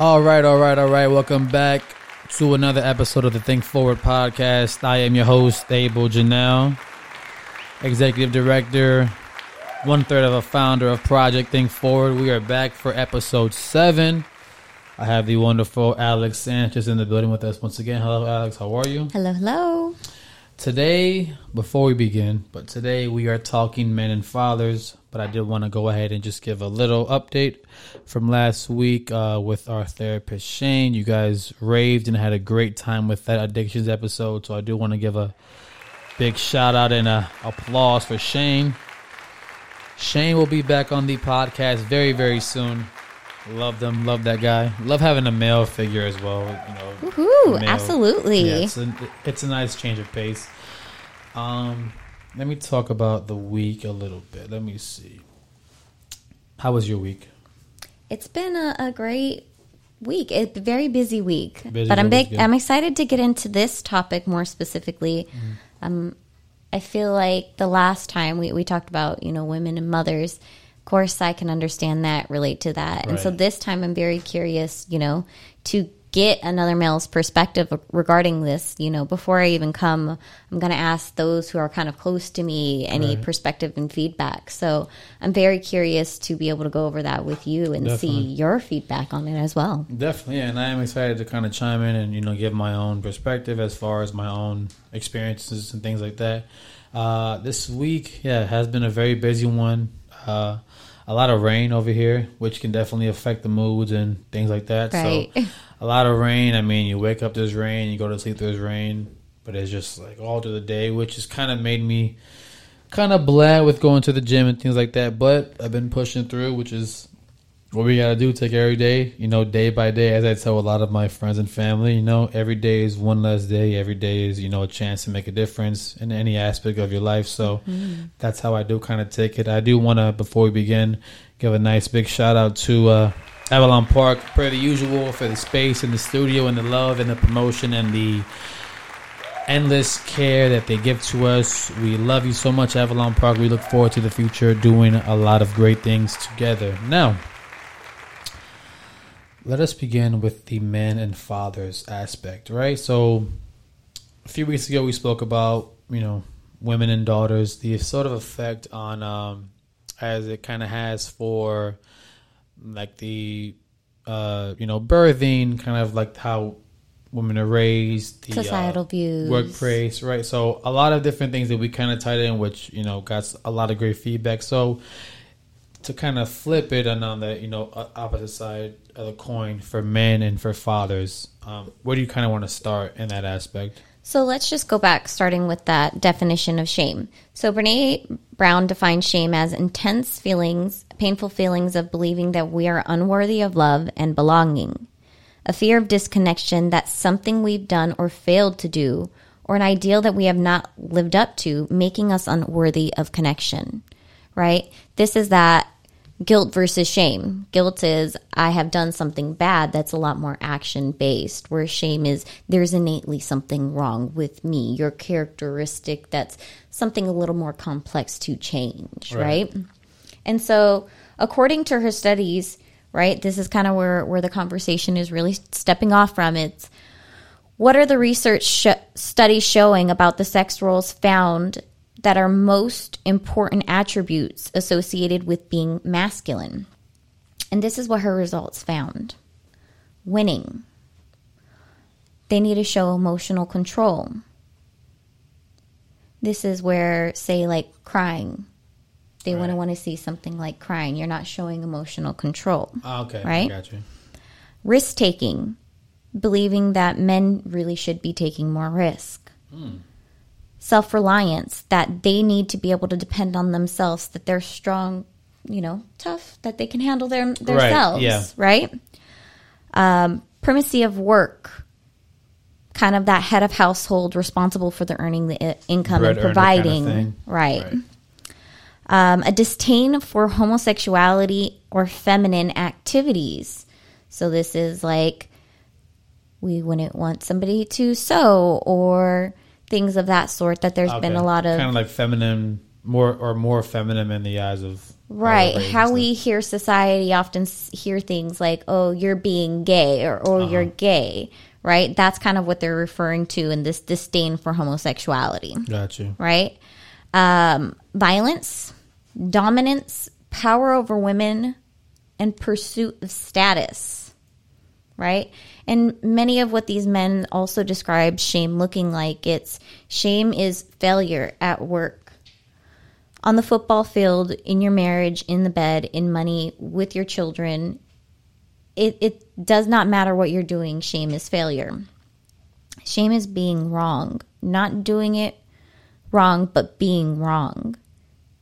All right, all right, all right. Welcome back to another episode of the Think Forward podcast. I am your host, Abel Janelle, executive director, one third of a founder of Project Think Forward. We are back for episode seven. I have the wonderful Alex Sanchez in the building with us once again. Hello, Alex. How are you? Hello, hello. Today, before we begin, but today we are talking men and fathers. But I did want to go ahead and just give a little update from last week uh, with our therapist Shane. You guys raved and had a great time with that addictions episode. So I do want to give a big shout out and a applause for Shane. Shane will be back on the podcast very, very soon. Love them, love that guy. Love having a male figure as well. You know, Woohoo! Absolutely. yeah, it's a, it's a nice change of pace. Um, let me talk about the week a little bit. Let me see. How was your week? It's been a, a great week. A very busy week. Busy, but I'm big. good. I'm excited to get into this topic more specifically. Mm-hmm. Um, I feel like the last time we, we talked about you know women and mothers. Of course, I can understand that, relate to that, and so this time I'm very curious. You know, to get another male's perspective regarding this. You know, before I even come, I'm going to ask those who are kind of close to me any Right. perspective and feedback. So I'm very curious to be able to go over that with you and see your feedback on it as well. Definitely, yeah, and I am excited to kind of chime in and you know give my own perspective as far as my own experiences and things like that. Uh, this week, yeah, has been a very busy one. Uh, a lot of rain over here, which can definitely affect the moods and things like that. Right. So, a lot of rain. I mean, you wake up there's rain, you go to sleep there's rain, but it's just like all through the day, which has kind of made me kind of bland with going to the gym and things like that. But I've been pushing through, which is what we gotta do. Take every day, you know, day by day. As I tell a lot of my friends and family, you know, every day is one less day. Every day is you know a chance to make a difference in any aspect of your life. So that's how I do kind of take it. I do want to before we begin give a nice big shout out to. Uh, Avalon Park, per the usual, for the space and the studio and the love and the promotion and the endless care that they give to us. We love you so much, Avalon Park. We look forward to the future doing a lot of great things together. Now, let us begin with the men and fathers aspect, right? So, a few weeks ago, we spoke about, you know, women and daughters, the sort of effect on, um, as it kind of has for, like, the, uh, you know, birthing, kind of like how women are raised, the uh, Societal views. workplace, right? So a lot of different things that we kind of tied in, which you know got a lot of great feedback. So to kind of flip it and on the you know opposite side of the coin for men and for fathers, um, where do you kind of want to start in that aspect? So let's just go back, starting with that definition of shame. So Brene Brown defines shame as intense feelings, painful feelings of believing that we are unworthy of love and belonging, a fear of disconnection that something we've done or failed to do, or an ideal that we have not lived up to, making us unworthy of connection. Right? This is that guilt versus shame. Guilt is I have done something bad that's a lot more action based, where shame is there's innately something wrong with me, your characteristic that's something a little more complex to change, Right. right? And so, according to her studies, right, this is kind of where, where the conversation is really stepping off from. It's what are the research sh- studies showing about the sex roles found that are most important attributes associated with being masculine? And this is what her results found winning. They need to show emotional control. This is where, say, like crying, they want to Right. want to see something like crying. You're not showing emotional control Ah, okay, Right? I got you. risk taking, believing that men really should be taking more risk. Self reliance, that they need to be able to depend on themselves, that they're strong, you know, tough, that they can handle their themselves, yeah. right? Um, primacy of work, kind of that head of household responsible for the earning the i- income Bread and earner kind of providing, right? Right. um, a disdain for homosexuality or feminine activities. So this is like we wouldn't want somebody to sew or things of that sort. That there's been a lot of kind of like feminine, more or more feminine in the eyes of Right. How we hear society often hear things like, oh, you're being gay or, or you're gay, right? That's kind of what they're referring to in this disdain for homosexuality, Got you. right? Um, violence, dominance, power over women, and pursuit of status, right? And many of what these men also describe shame looking like it's shame is failure at work, on the football field, in your marriage, in the bed, in money, with your children. It, it does not matter what you're doing, shame is failure. Shame is being wrong, not doing it wrong, but being wrong.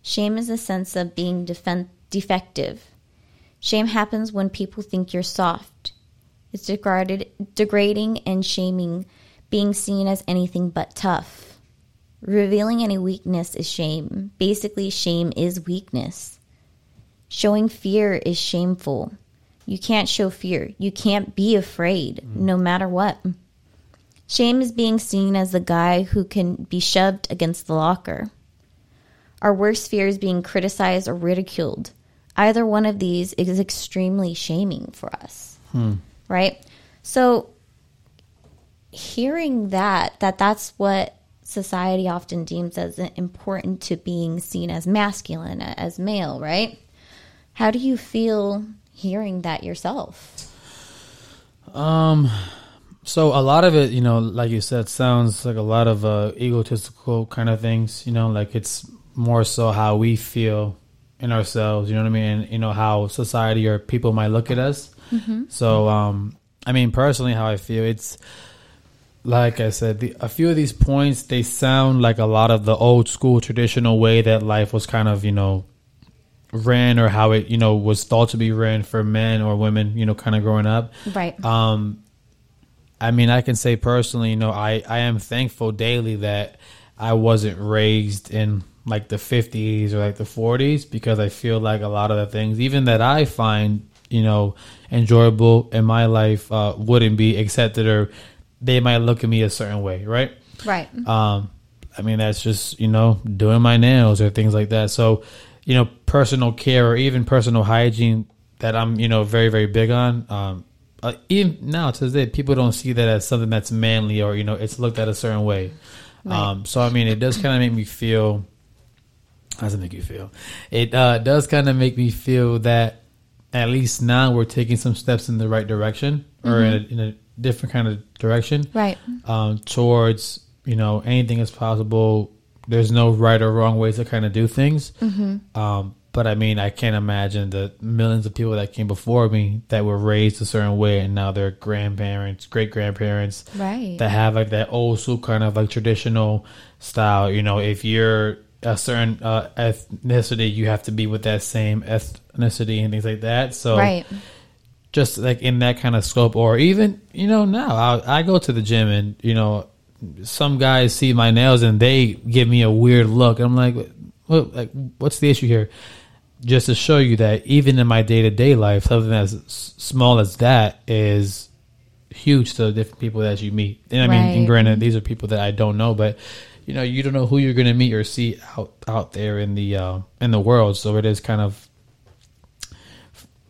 Shame is a sense of being defen- defective. Shame happens when people think you're soft. It's degraded, degrading and shaming, being seen as anything but tough. Revealing any weakness is shame. Basically, shame is weakness. Showing fear is shameful. You can't show fear. You can't be afraid, hmm. no matter what. Shame is being seen as the guy who can be shoved against the locker. Our worst fear is being criticized or ridiculed. Either one of these is extremely shaming for us. Hmm. Right? So hearing that that that's what society often deems as important to being seen as masculine as male, right? How do you feel hearing that yourself? Um, so a lot of it, you know, like you said, sounds like a lot of uh, egotistical kind of things. You know, like it's more so how we feel in ourselves. You know what I mean? And, you know how society or people might look at us. So, um, I mean, personally, how I feel, it's like I said, the, a few of these points they sound like a lot of the old school traditional way that life was kind of, you know, ran or how it, you know, was thought to be ran for men or women, you know, kind of growing up. Right. Um, I mean, I can say personally, you know, I, I am thankful daily that I wasn't raised in like the 50s or like the 40s because I feel like a lot of the things, even that I find, you know, enjoyable in my life, uh, wouldn't be accepted or they might look at me a certain way, right? right. Um, I mean, that's just, you know, doing my nails or things like that. So, you know, personal care or even personal hygiene that I'm, you know, very, very big on. Um, uh, even now to this day, people don't see that as something that's manly or, you know, it's looked at a certain way. Um, so, I mean, it does kind of make me feel, how does it make you feel? It uh, does kind of make me feel that at least now we're taking some steps in the right direction or in, a, in a different kind of direction Right. um, towards you know anything is possible. There's no right or wrong ways to kind of do things. Um, but I mean, I can't imagine the millions of people that came before me that were raised a certain way, and now they're grandparents, great grandparents, Right. that have like that old school kind of like traditional style. You know, if you're a certain uh, ethnicity, you have to be with that same ethnicity and things like that. So, Right. just like in that kind of scope, or even you know now I, I go to the gym and you know some guys see my nails and they give me a weird look. I'm like, what, like what's the issue here? Just to show you that even in my day to day life, something as small as that is huge to the different people that you meet. And I mean, and granted, these are people that I don't know, but you know, you don't know who you're going to meet or see out out there in the uh, in the world. So it is kind of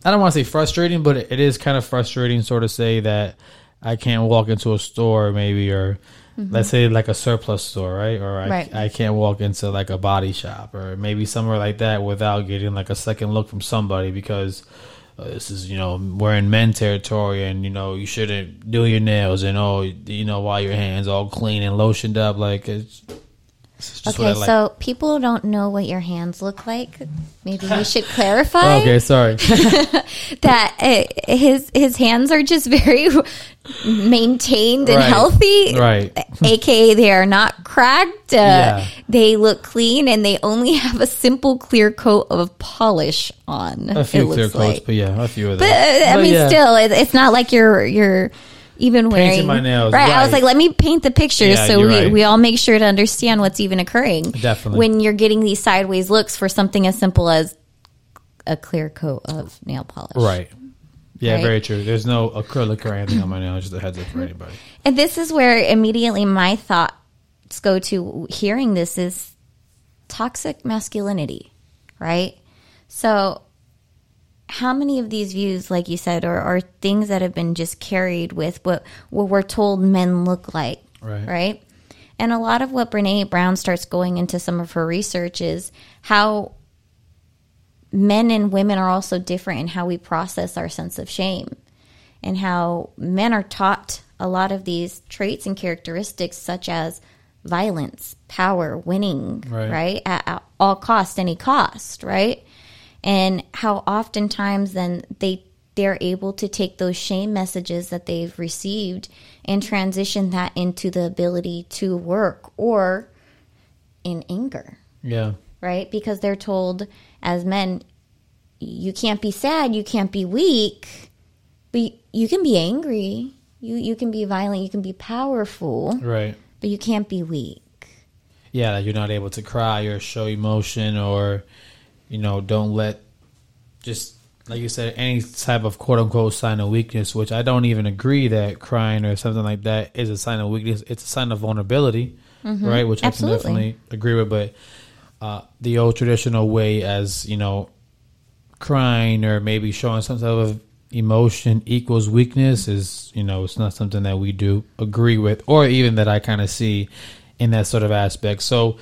I don't want to say frustrating, but it is kind of frustrating, sort of say that I can't walk into a store, maybe, or let's say like a surplus store, right? Or I, Right. I can't walk into like a body shop or maybe somewhere like that without getting like a second look from somebody because uh, this is, you know, we're in men territory and, you know, you shouldn't do your nails and, oh, you know, while your hands all clean and lotioned up. Like, it's, Okay, like. so people don't know what your hands look like. Maybe we should clarify okay, sorry. that uh, his his hands are just very maintained and Right. healthy. Right. AKA they are not cracked. Uh, Yeah. They look clean and they only have a simple clear coat of polish on. A few it clear coats, like. but yeah, a few of But them. uh, I mean, yeah. still, it, it's not like you're you're even wearing my nails, Right. I was like, let me paint the picture Yeah, so you're we, right. we all make sure to understand what's even occurring. Definitely. when you're getting these sideways looks for something as simple as a clear coat of nail polish. Right. Yeah, Right? very true. There's no acrylic or anything on my nails. Just a heads up for anybody. And this is where immediately my thoughts go to hearing this is toxic masculinity, right? So, how many of these views, like you said, are, are things that have been just carried with what, what we're told men look like, Right. right? And a lot of what Brene Brown starts going into some of her research is how men and women are also different in how we process our sense of shame and how men are taught a lot of these traits and characteristics such as violence, power, winning, Right. right? At, at all cost, any cost, right? And how oftentimes then they they're able to take those shame messages that they've received and transition that into the ability to work or in anger Yeah. right? Because they're told as men, you can't be sad, you can't be weak, but you can be angry, you you can be violent, you can be powerful, Right. but you can't be weak. Yeah, you're not able to cry or show emotion or, you know, don't let just like you said, any type of quote unquote sign of weakness, which I don't even agree that crying or something like that is a sign of weakness. It's a sign of vulnerability, right? Which Mm-hmm. Absolutely. I can definitely agree with. But uh, the old traditional way, as you know, crying or maybe showing some type of emotion equals weakness is, you know, it's not something that we do agree with, or even that I kind of see in that sort of aspect. So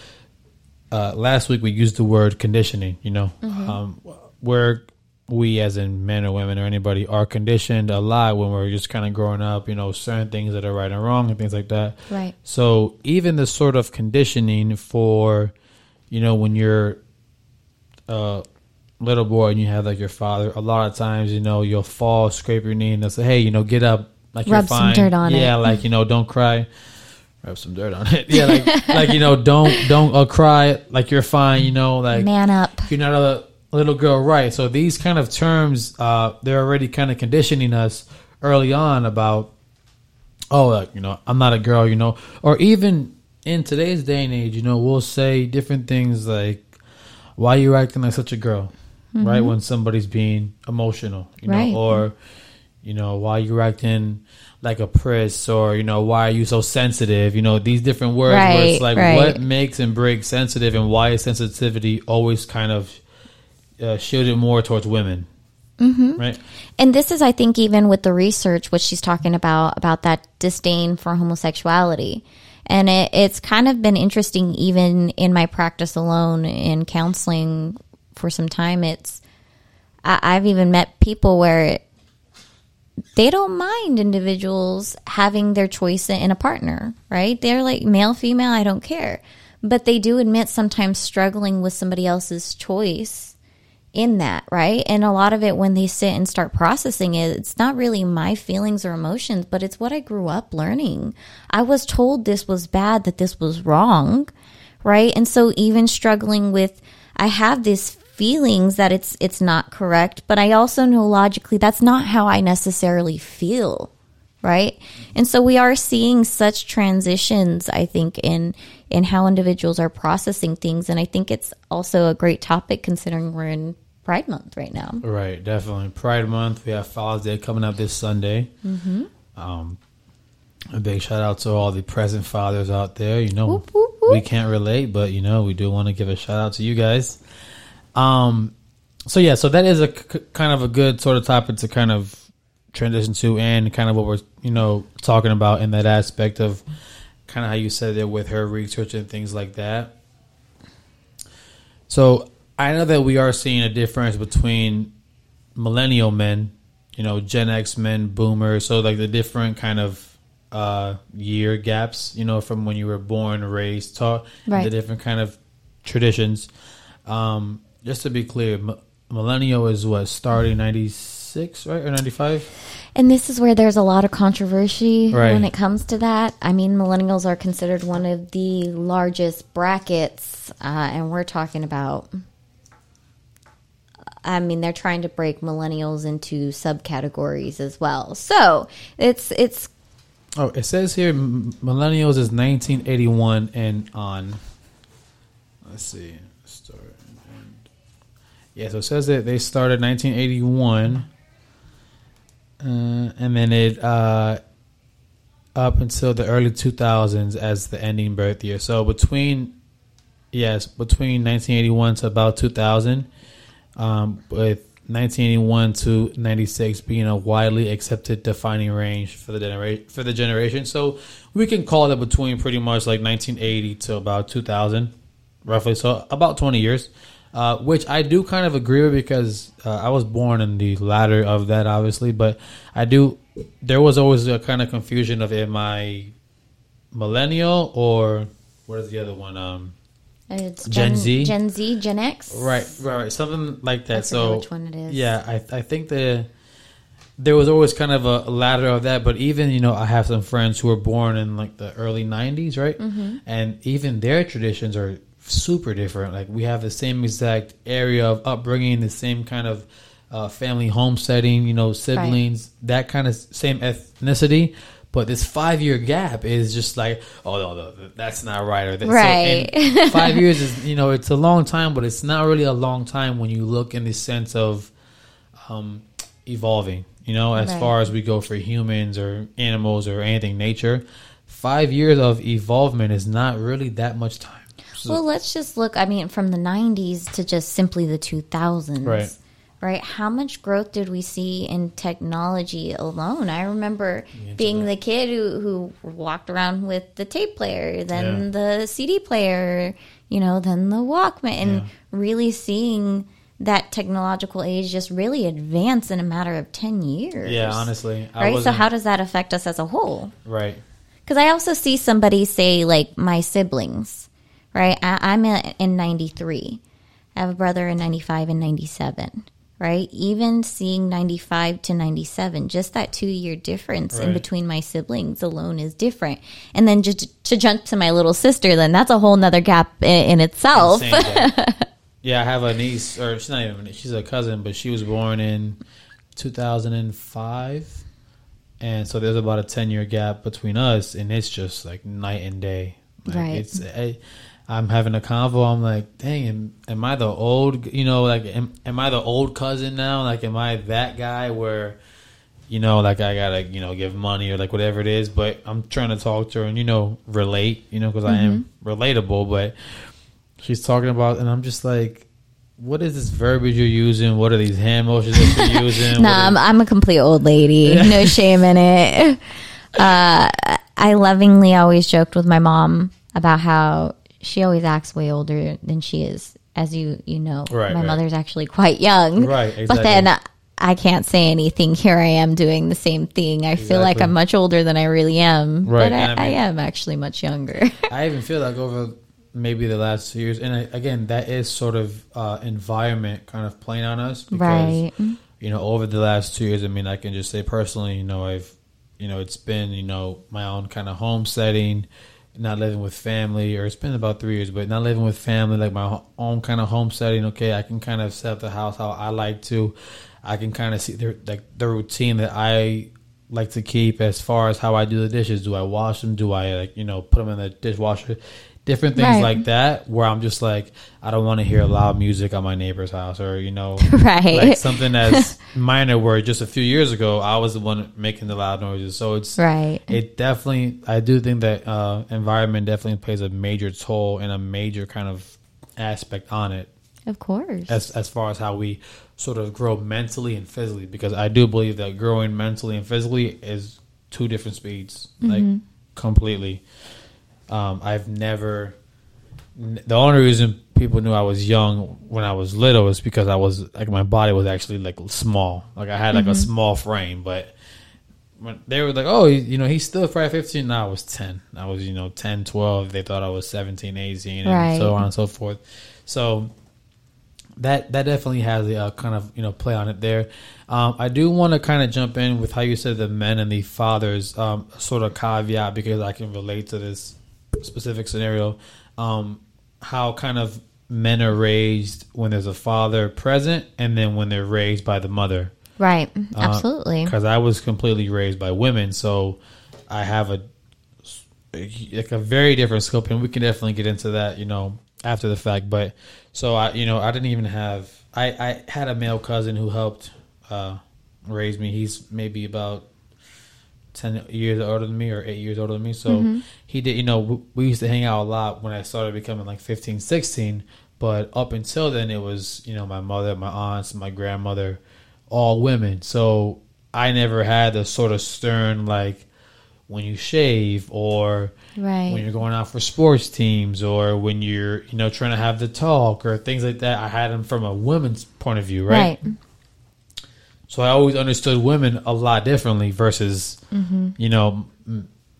uh, last week we used the word conditioning. You know, um, where we as in men or women or anybody are conditioned a lot when we're just kind of growing up. You know, certain things that are right and wrong and things like that. Right. So even the sort of conditioning for, you know, when you're a little boy and you have like your father, a lot of times, you know, you'll fall, scrape your knee, and they'll say, "Hey, you know, get up, like Rub you're some fine." dirt on it. yeah, like you know, don't cry. Rub some dirt on it. Yeah, like like you know, don't don't uh, cry, like you're fine. You know, like Man up. you're not a little girl, right? So these kind of terms, uh, they're already kind of conditioning us early on about, oh, like, you know, I'm not a girl, you know, or even in today's day and age, you know, we'll say different things like, why are you acting like such a girl, right? When somebody's being emotional, you know, or, you know, why you acting like a priss or, you know, why are you so sensitive? You know, these different words where Right, it's like, right. what makes and breaks sensitive and why is sensitivity always kind of uh, shielded more towards women? Mm-hmm. Right? And this is, I think, even with the research, what she's talking about, about that disdain for homosexuality. And it, it's kind of been interesting, even in my practice alone in counseling for some time. It's, I, I've even met people where they don't mind individuals having their choice in a partner, right? They're like male, female, I don't care. But they do admit sometimes struggling with somebody else's choice in that, right? And a lot of it, when they sit and start processing it, it's not really my feelings or emotions, but it's what I grew up learning. I was told this was bad, that this was wrong, right? And so even struggling with, I have these feelings that it's it's not correct, but I also know logically that's not how I necessarily feel, right? And so we are seeing such transitions, I think, in in how individuals are processing things, and I think it's also a great topic considering we're in Pride Month right now. Right, definitely. Pride Month. We have Father's Day coming up this Sunday. Mm-hmm. Um, a big shout out to all the present fathers out there. You know, Whoop, whoop, whoop. we can't relate, but you know, we do want to give a shout out to you guys. Um, so yeah, so that is a c- kind of a good sort of topic to kind of transition to, and kind of what we're you know talking about in that aspect of kind of how you said it with her research and things like that. So I know that we are seeing a difference between millennial men, you know, Gen X men, boomers, so like the different kind of uh year gaps, you know, from when you were born, raised, taught, Right. the different kind of traditions. Um just to be clear, millennial is what starting 96, right? Or 95? And this is where there's a lot of controversy Right. when it comes to that. I mean, millennials are considered one of the largest brackets, uh, and we're talking about. I mean, they're trying to break millennials into subcategories as well. So it's it's Oh, it says here millennials is 1981 and on. Let's see. Yeah, so it says that they started 1981. Uh, and then it uh, up until the early 2000s as the ending birth year. So between yes, between 1981 to about 2000, um, with 1981 to 96 being a widely accepted defining range for the generation for the generation. So we can call it between pretty much like 1980 to about 2000, roughly. So about 20 years, uh, which I do kind of agree with because uh, I was born in the latter of that, obviously. But I do. There was always a kind of confusion of am I millennial or what is the other one? Um, It's Gen Z? Gen Z, Gen X. Right, right, right, something like that. I so which one it is. Yeah, I I think the there was always kind of a ladder of that, but even you know I have some friends who were born in like the early '90s, right? Mm-hmm. And even their traditions are super different. Like we have the same exact area of upbringing, the same kind of uh, family home setting, you know, siblings, that kind of same ethnicity. But this five year gap is just like, oh no, no, that's not right. Or that, Right. and five years is, you know, it's a long time, but it's not really a long time when you look in the sense of um, evolving. You know, as Right. far as we go for humans or animals or anything nature, five years of evolvement is not really that much time. Well, let's just look. I mean, from the '90s to just simply the 2000s. Right. Right. How much growth did we see in technology alone? I remember being the kid who, who walked around with the tape player, then the CD player, you know, then the Walkman, and Yeah. really seeing that technological age just really advance in a matter of 10 years. yeah, honestly, I Right. So, how does that affect us as a whole? right? Because I also see somebody say, like, my siblings, right? I, I'm in, in 93. I have a brother in 95 and 97, right? Even seeing 95 to 97, just that two year difference in between my siblings alone is different. And then just to jump to my little sister, then that's a whole nother gap in, in itself. Yeah, I have a niece, or she's not even. She's a cousin, but she was born in 2005, and so there's about a 10 year gap between us, and it's just like night and day. Like, Right. It's. I, I'm having a convo. I'm like, dang, am, am I the old? You know, like, am, am I the old cousin now? Like, am I that guy where? you know, like I gotta, you know, give money or like whatever it is. But I'm trying to talk to her and you know relate, you know, because I am relatable. But she's talking about, and I'm just like, what is this verbiage you're using? What are these hand motions that you're using? Nah, I'm, I'm a complete old lady. No shame in it. Uh, I lovingly always joked with my mom about how she always acts way older than she is. As you you know, Right, my right. mother's actually quite young. Right, But then I can't say anything. Here I am doing the same thing. I feel like I'm much older than I really am. Right, But I, and I I, am actually much younger. I even feel like over maybe the last two years, and I, again, that is sort of uh, environment kind of playing on us because Right. you know over the last two years. I mean, I can just say personally, you know, I've you know it's been you know my own kind of home setting, not living with family, or it's been about three years, but not living with family, like my own kind of home setting. Okay, I can kind of set up the house how I like to. I can kind of see the like the routine that I like to keep as far as how I do the dishes. Do I wash them? Do I like you know put them in the dishwasher? Different things Right. like that. Where I'm just like I don't want to hear loud music on my neighbor's house, or you know, Right. like something that's minor. Where just a few years ago I was the one making the loud noises. So it's right. it definitely. I do think that uh, environment definitely plays a major toll and a major kind of aspect on it Of course. as as far as how we sort of grow mentally and physically because I do believe that growing mentally and physically is two different speeds like completely um, I've never the only reason people knew I was young when I was little is because I was like my body was actually like small. Like I had like a small frame but when they were like oh you know he's still probably 15 no, I was 10 I was you know 10 12 they thought I was 17 18 and Right. so on and so forth. So that that definitely has a kind of you know play on it there. Um, I do want to kind of jump in with how you said the men and the fathers um, sort of caveat because I can relate to this specific scenario. Um, how kind of men are raised when there's a father present, and then when they're raised by the mother. right. Absolutely. Because I was completely raised by women, so I have a like a very different scope, and we can definitely get into that, you know, after the fact. But so I, you know, I didn't even have. I I had a male cousin who helped uh, raise me. He's maybe about ten years older than me, or eight years older than me. So mm-hmm. he did. You know, we, we used to hang out a lot when I started becoming like 15, 16. But up until then, it was you know my mother, my aunts, my grandmother, all women. So I never had the sort of stern like when you shave or Right. when you're going out for sports teams or when you're you know trying to have the talk or things like that. I had them from a woman's point of view, right? Right. So I always understood women a lot differently versus, Mm-hmm. you know,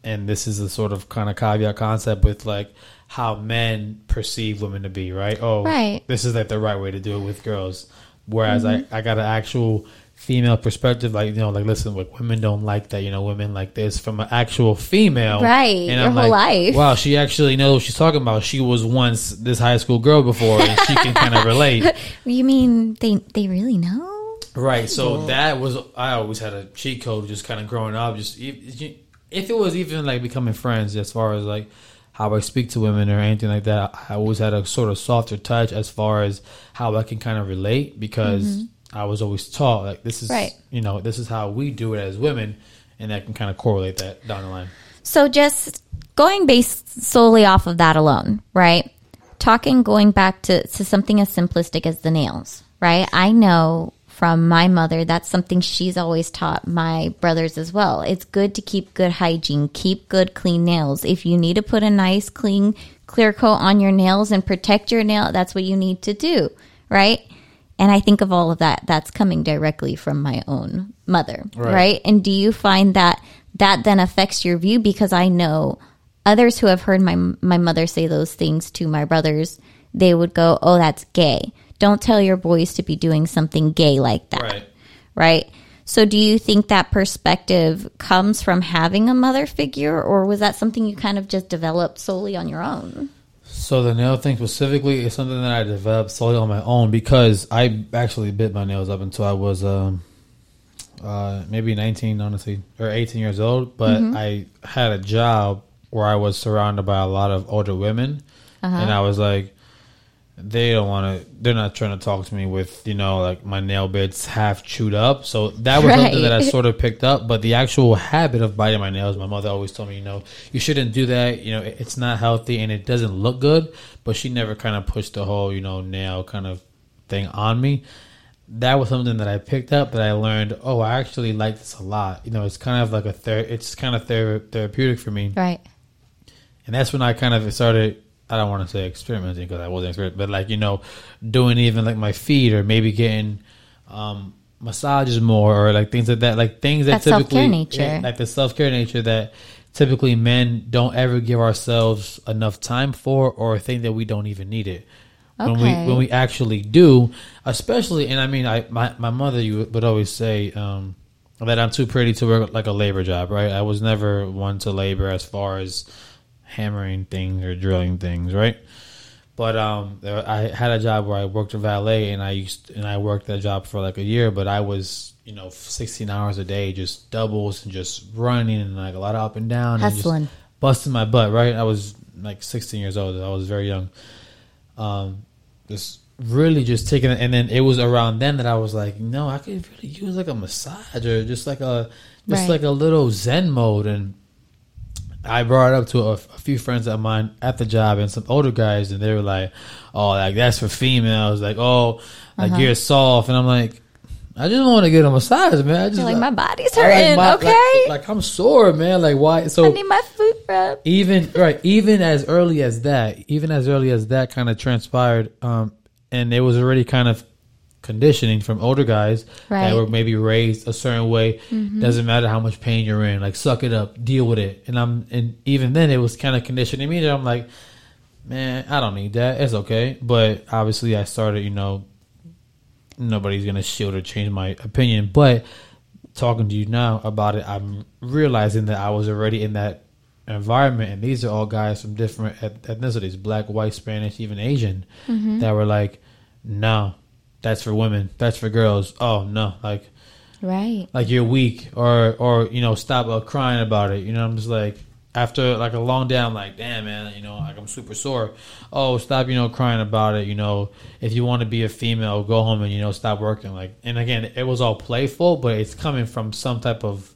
and this is a sort of kind of caveat concept with like how men perceive women to be, right? Oh, Right. Mm-hmm. this is like the right way to do it with girls. Whereas I, I got an actual female perspective, like, you know, like, listen, like, women don't like that, you know, women like this from an actual female. Right, your whole life. Wow, she actually knows what she's talking about. She was once this high school girl before and she can kind of relate. You mean they they really know? Right. So that was I always had a cheat code just kind of growing up. Just if, if it was even like becoming friends, as far as like how I speak to women or anything like that, I always had a sort of softer touch as far as how I can kind of relate because mm-hmm. I was always taught like this is Right. you know this is how we do it as women, and that can kind of correlate that down the line. So just going based solely off of that alone, right? Talking going back to, to something as simplistic as the nails, right? I know from my mother that's something she's always taught my brothers as well. It's good to keep good hygiene, keep good clean nails. If you need to put a nice clean clear coat on your nails and protect your nail, that's what you need to do, right? And I think of all of that that's coming directly from my own mother, Right. right? And do you find that that then affects your view because I know others who have heard my my mother say those things to my brothers, they would go, "Oh, that's gay. Don't tell your boys to be doing something gay like that." Right. Right? So do you think that perspective comes from having a mother figure or was that something you kind of just developed solely on your own? So the nail thing specifically is something that I developed solely on my own because I actually bit my nails up until I was um, uh, maybe 19, honestly, or 18 years old. But I had a job where I was surrounded by a lot of older women, and I was like, they don't want to. They're not trying to talk to me with you know like my nail bits half chewed up. So that was something that I sort of picked up. But the actual habit of biting my nails, my mother always told me, you know, you shouldn't do that. You know, it's not healthy and it doesn't look good. But she never kind of pushed the whole you know nail kind of thing on me. That was something that I picked up that I learned. Oh, I actually like this a lot. You know, it's kind of like a ther- it's kind of thera- therapeutic for me. Right. And that's when I kind of started. I don't want to say experimenting because I wasn't experimenting, but like you know, doing even like my feet or maybe getting um, massages more or like things like that, like things that That typically nature. like the self care nature that typically men don't ever give ourselves enough time for or think that we don't even need it. When we Okay. when we actually do, especially and I mean I my, my mother you would always say um, that I'm too pretty to work like a labor job, right? I was never one to labor as far as hammering things or drilling things, right? But um, there, I had a job where I worked a valet, and I used and I worked that job for like a year. But I was, you know, sixteen hours a day, just doubles and just running and like a lot of up and down, Hustling. and just busting my butt. Right, I was like sixteen years old. I was very young. Um, just really just taking it, and then it was around then that I was like, no, I could really use like a massage or just like a just Right. like a little Zen mode and. I brought it up to a, a few friends of mine at the job and some older guys, and they were like, "Oh, like that's for females." Like, "Oh, like Uh-huh. you're soft," and I'm like, "I just want to get a massage, man. I just You're like, my body's I like hurting. my- okay. like, like, I'm sore, man. Like why?" So I need my foot rub. even right, even as early as that, even as early as that kind of transpired, um, and it was already kind of conditioning from older guys Right. that were maybe raised a certain way. Mm-hmm. Doesn't matter how much pain you're in, like suck it up, deal with it. And I'm and even then it was kind of conditioning me that I'm like, man, I don't need that. It's okay. But obviously I started, you know, nobody's gonna shield or change my opinion. But talking to you now about it, I'm realizing that I was already in that environment, and these are all guys from different ethnicities black, white, Spanish, even Asian mm-hmm. that were like, no, that's for women, that's for girls. Oh, no, like, Right. like you're weak, or, or, you know, stop uh, crying about it. You know, I'm just like, after like a long day, I'm like, damn, man, you know, like I'm super sore. Oh, stop, you know, crying about it. You know, if you want to be a female, go home and, you know, stop working. Like, and again, it was all playful, but it's coming from some type of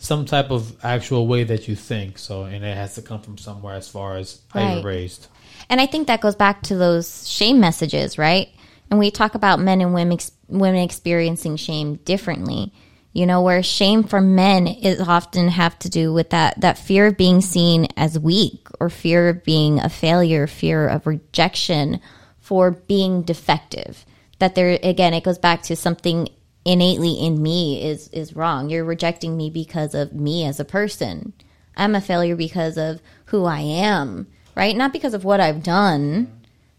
some type of actual way that you think. So, and it has to come from somewhere as far as how Right. you're raised. And I think that goes back to those shame messages, right? And we talk about men and women women experiencing shame differently. You know, where shame for men is often have to do with that that fear of being seen as weak or fear of being a failure, fear of rejection for being defective. That there again it goes back to something innately in me is is wrong. You're rejecting me because of me as a person. I'm a failure because of who I am, right? Not because of what I've done,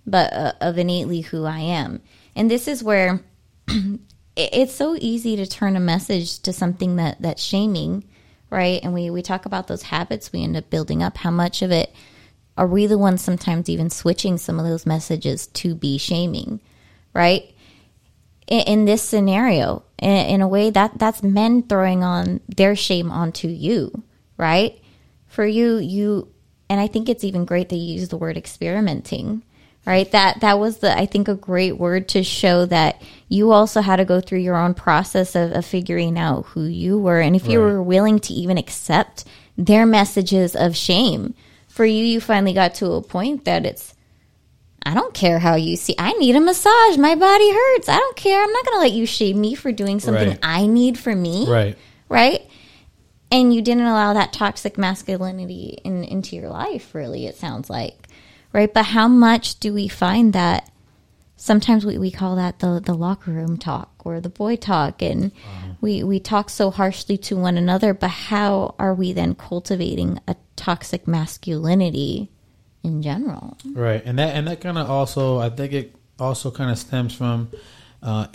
but uh, of innately who I am. And this is where it's so easy to turn a message to something that that's shaming, right? And we we talk about those habits we end up building up. How much of it are we the ones sometimes even switching some of those messages to be shaming, right? in, in this scenario in, in a way that that's men throwing on their shame onto you right for you you and i think it's even great that you use the word experimenting right that that was the i think a great word to show that you also had to go through your own process of, of figuring out who you were and if you were willing to even accept their messages of shame for you you finally got to a point that it's I don't care how you see. I need a massage. My body hurts. I don't care. I'm not going to let you shame me for doing something Right. I need for me. Right. Right? And you didn't allow that toxic masculinity in, into your life, really, it sounds like. Right? But how much do we find that sometimes we, we call that the, the locker room talk or the boy talk and we, we talk so harshly to one another, but how are we then cultivating a toxic masculinity in general? Right, and that and that kind of also, I think it also kind of stems from uh,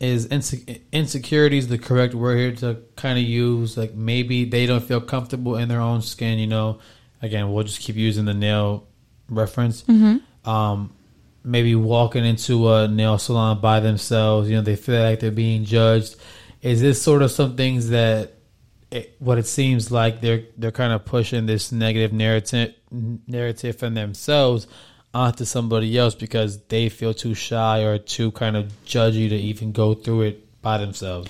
is inse- insecurity is the correct word here to kind of use. Like maybe they don't feel comfortable in their own skin. You know, again, we'll just keep using the nail reference. Um, maybe walking into a nail salon by themselves. You know, they feel like they're being judged. Is this sort of some things that it, what it seems like they're they're kind of pushing this negative narrative narrative from themselves onto somebody else because they feel too shy or too kind of judgy to even go through it by themselves.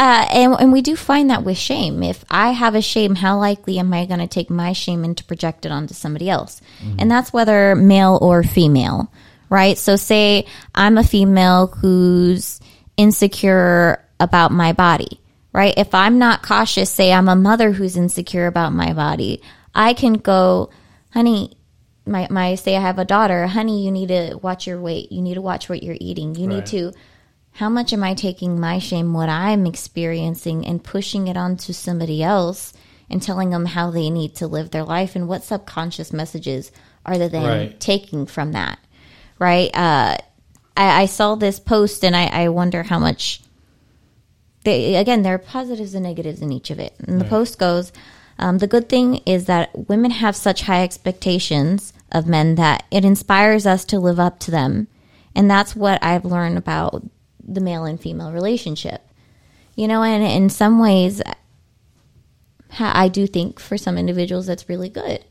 Uh, and, and we do find that with shame. If I have a shame, how likely am I going to take my shame and to project it onto somebody else? And that's whether male or female, right? So, say I'm a female who's insecure about my body, right? If I'm not cautious, say I'm a mother who's insecure about my body, I can go, honey, my, my say I have a daughter, honey, you need to watch your weight. You need to watch what you're eating. You Right. need to how much am I taking my shame, what I'm experiencing, and pushing it onto somebody else and telling them how they need to live their life and what subconscious messages are they then Right. taking from that? Right? Uh, I, I saw this post and I, I wonder how much. They, again, there are positives and negatives in each of it. And the Right. post goes, um, the good thing is that women have such high expectations of men that it inspires us to live up to them. And that's what I've learned about the male and female relationship. You know, and in some ways, I do think for some individuals that's really good.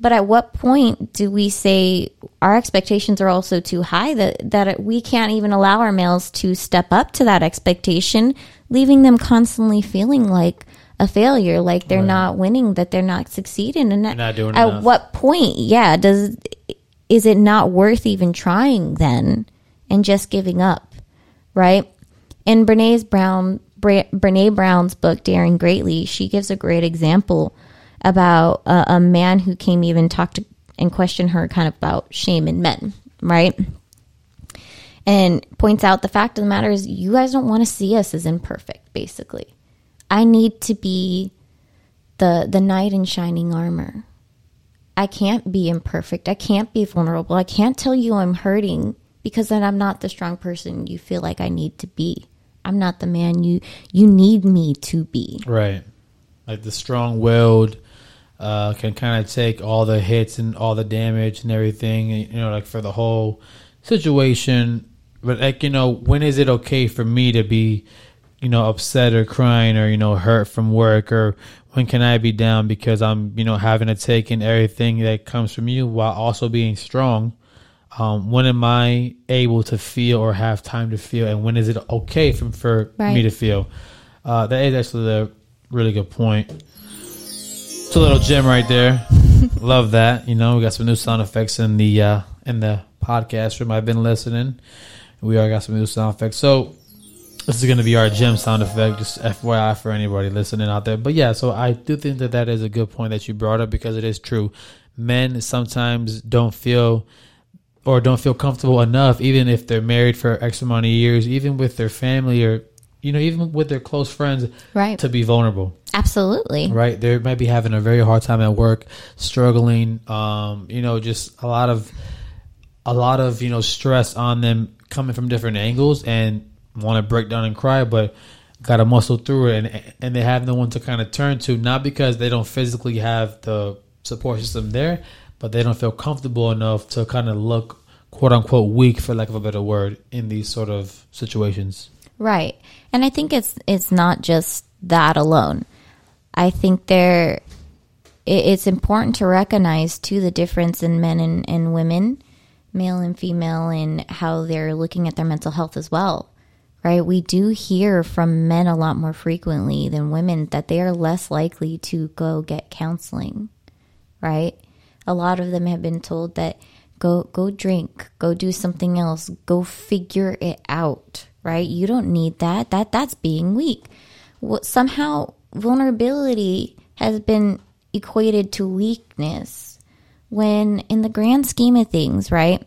But at what point do we say our expectations are also too high that, that we can't even allow our males to step up to that expectation, leaving them constantly feeling like a failure, like they're Right. not winning, that they're not succeeding, and not at enough. what point, yeah, does is it not worth even trying then and just giving up, right? In Brene's Brown, Bre- Brene Brown's book, Daring Greatly, she gives a great example about a, a man who came even talk to and question her kind of about shame in men, right? And points out the fact of the matter is you guys don't want to see us as imperfect, basically. I need to be the the knight in shining armor. I can't be imperfect. I can't be vulnerable. I can't tell you I'm hurting because then I'm not the strong person you feel like I need to be. I'm not the man you you need me to be. Right. Like the strong willed uh, can kind of take all the hits and all the damage and everything, you know, like for the whole situation. But like, you know, when is it okay for me to be, you know, upset or crying or, you know, hurt from work or when can I be down because I'm, you know, having to take in everything that comes from you while also being strong? Um, when am I able to feel or have time to feel, and when is it okay for, for Right. me to feel? Uh, that is actually the really good point. It's a little gem right there. Love that. You know, we got some new sound effects in the uh, in the podcast room. I've been listening. We all got some new sound effects. So this is going to be our gem sound effect, just FYI for anybody listening out there. But yeah, so I do think that that is a good point that you brought up because it is true. Men sometimes don't feel or don't feel comfortable enough, even if they're married for X amount of years, even with their family or you know, even with their close friends, Right. to be vulnerable Absolutely. right? They might be having a very hard time at work, struggling. Um, you know, just a lot of a lot of you know stress on them coming from different angles, and want to break down and cry, but got to muscle through it, and and they have no one to kind of turn to, not because they don't physically have the support system there, but they don't feel comfortable enough to kind of look quote unquote weak, for lack of a better word, in these sort of situations. Right. And I think it's it's not just that alone. I think there it, it's important to recognize too the difference in men and, and women, male and female, and how they're looking at their mental health as well. Right? We do hear from men a lot more frequently than women that they are less likely to go get counseling. Right? A lot of them have been told that go go drink, go do something else, go figure it out, right? You don't need that. That that's being weak. What somehow vulnerability has been equated to weakness when in the grand scheme of things, right?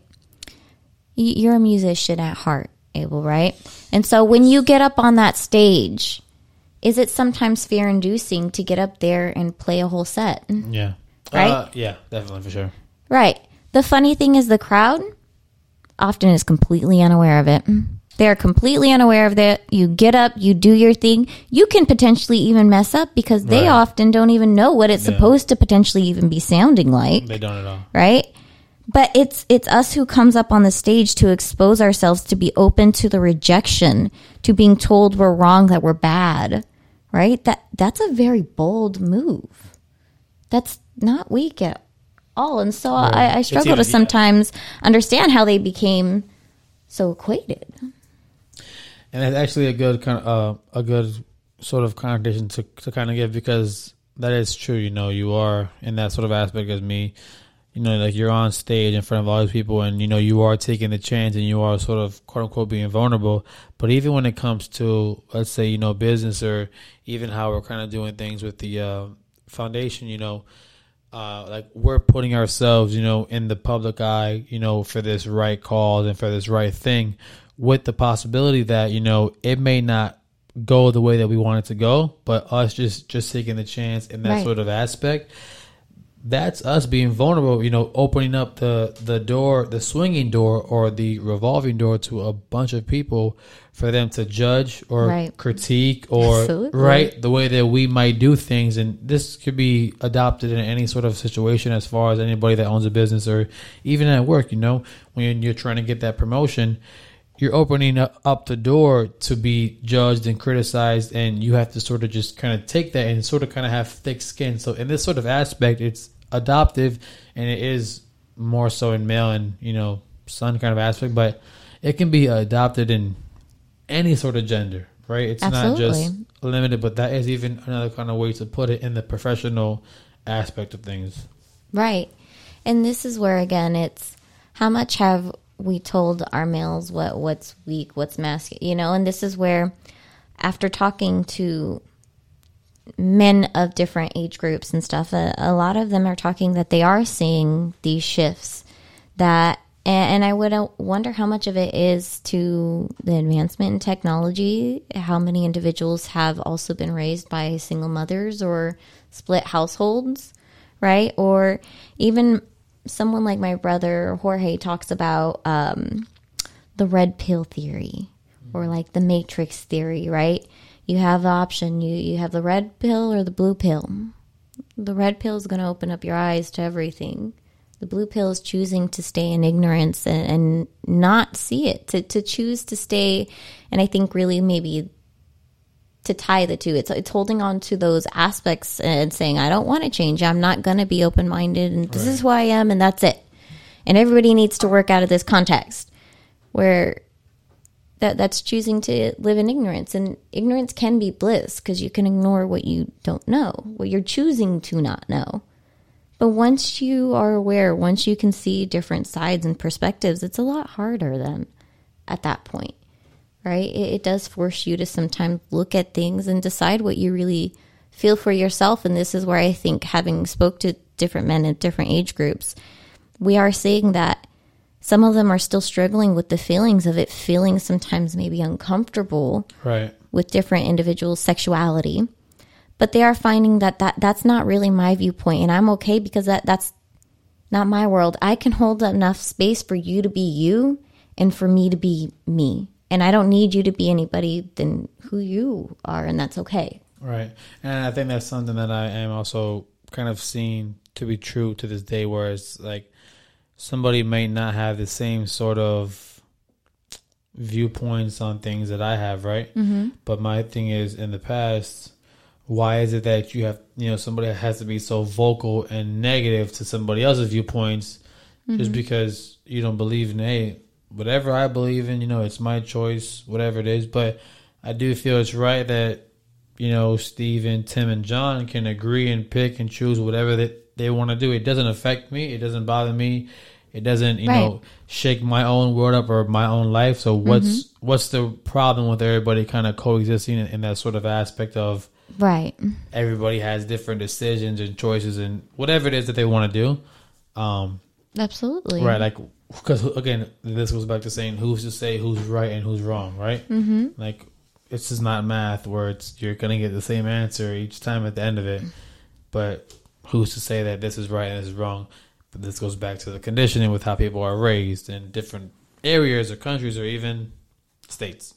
You're a musician at heart, Abel, right? And so when you get up on that stage, is it sometimes fear inducing to get up there and play a whole set? Yeah. Right? Uh, yeah, definitely for sure. Right. The funny thing is, the crowd often is completely unaware of it. They're completely unaware of that. You get up, you do your thing. You can potentially even mess up because they Right. often don't even know what it's Yeah. supposed to potentially even be sounding like, They don't at all. right? But it's it's us who comes up on the stage to expose ourselves to be open to the rejection, to being told we're wrong, that we're bad, right? That that's a very bold move. That's not weak at all. And so I, I struggle to sometimes understand how they became so equated. and it's actually a good kind of uh, a good sort of connotation to to kind of give because that is true. You know, you are in that sort of aspect as me. You know, like you're on stage in front of all these people, and you know you are taking the chance, and you are sort of quote unquote being vulnerable. But even when it comes to let's say you know business or even how we're kind of doing things with the uh, foundation, you know, uh, like we're putting ourselves, you know, in the public eye, you know, for this right cause and for this right thing, with the possibility that you know it may not go the way that we want it to go, but us just just taking the chance in that Right. sort of aspect. That's us being vulnerable, you know, opening up the the door, the swinging door or the revolving door to a bunch of people for them to judge or Right. critique or Absolutely. right the way that we might do things and this could be adopted in any sort of situation as far as anybody that owns a business or even at work you know when you're trying to get that promotion you're opening up up the door to be judged and criticized and you have to sort of just kind of take that and sort of kind of have thick skin so in this sort of aspect it's adoptive and it is more so in male and you know son kind of aspect but it can be adopted in any sort of gender right? It's not just limited but that is even another kind of way to put it in the professional aspect of things. Right. And this is where again it's how much have we told our males what what's weak, what's masculine, you know, and this is where after talking to men of different age groups and stuff, a, a lot of them are talking that they are seeing these shifts that and, and I would uh, wonder how much of it is to the advancement in technology. How many individuals have also been raised by single mothers or split households, right? Or even someone like my brother Jorge talks about um, the red pill theory or like the matrix theory, right? You have the option. You you have the red pill or the blue pill. The red pill is going to open up your eyes to everything. The blue pill is choosing to stay in ignorance and, and not see it, to, to choose to stay. And I think really maybe to tie the two, it's, it's holding on to those aspects and saying, I don't want to change. I'm not going to be open minded. And this is who I am. And that's it. And everybody needs to work out of this context where That that's choosing to live in ignorance, and ignorance can be bliss because you can ignore what you don't know, what you're choosing to not know. But once you are aware, once you can see different sides and perspectives, it's a lot harder then at that point, right? It, it does force you to sometimes look at things and decide what you really feel for yourself. And this is where I think having spoke to different men in different age groups, we are seeing that some of them are still struggling with the feelings of it feeling sometimes maybe uncomfortable Right. with different individuals' sexuality. But they are finding that, that that's not really my viewpoint, and I'm okay because that that's not my world. I can hold enough space for you to be you and for me to be me. And I don't need you to be anybody than who you are, and that's okay. Right. And I think that's something that I am also kind of seeing to be true to this day, where it's like somebody may not have the same sort of viewpoints on things that I have, right? Mm-hmm. But my thing is, in the past, why is it that you have, you know, somebody has to be so vocal and negative to somebody else's viewpoints just because you don't believe in, hey, whatever I believe in, you know, it's my choice, whatever it is. But I do feel it's right that you know, Stephen, Tim, and John can agree and pick and choose whatever that they want to do. It doesn't affect me. It doesn't bother me. It doesn't, you know, shake my own world up or my own life. So what's what's the problem with everybody kind of coexisting in, in that sort of aspect of Right. everybody has different decisions and choices and whatever it is that they want to do. Um, Absolutely. Right, like because again, this goes back to saying who's to say who's right and who's wrong, right? Mm-hmm. Like it's just not math where it's you're gonna get the same answer each time at the end of it, but who's to say that this is right and this is wrong? But this goes back to the conditioning with how people are raised in different areas or countries or even states.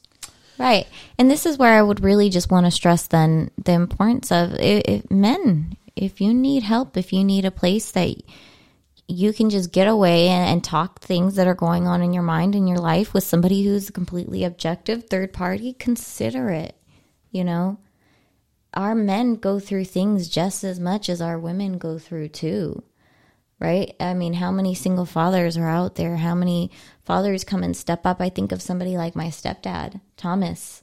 Right. And this is where I would really just want to stress then the importance of i i men. If you need help, if you need a place that you can just get away and, and talk things that are going on in your mind in your life with somebody who's a completely objective third party, consider it. You know, our men go through things just as much as our women go through too right? I mean, how many single fathers are out there? How many fathers come and step up? I think of somebody like my stepdad, Thomas.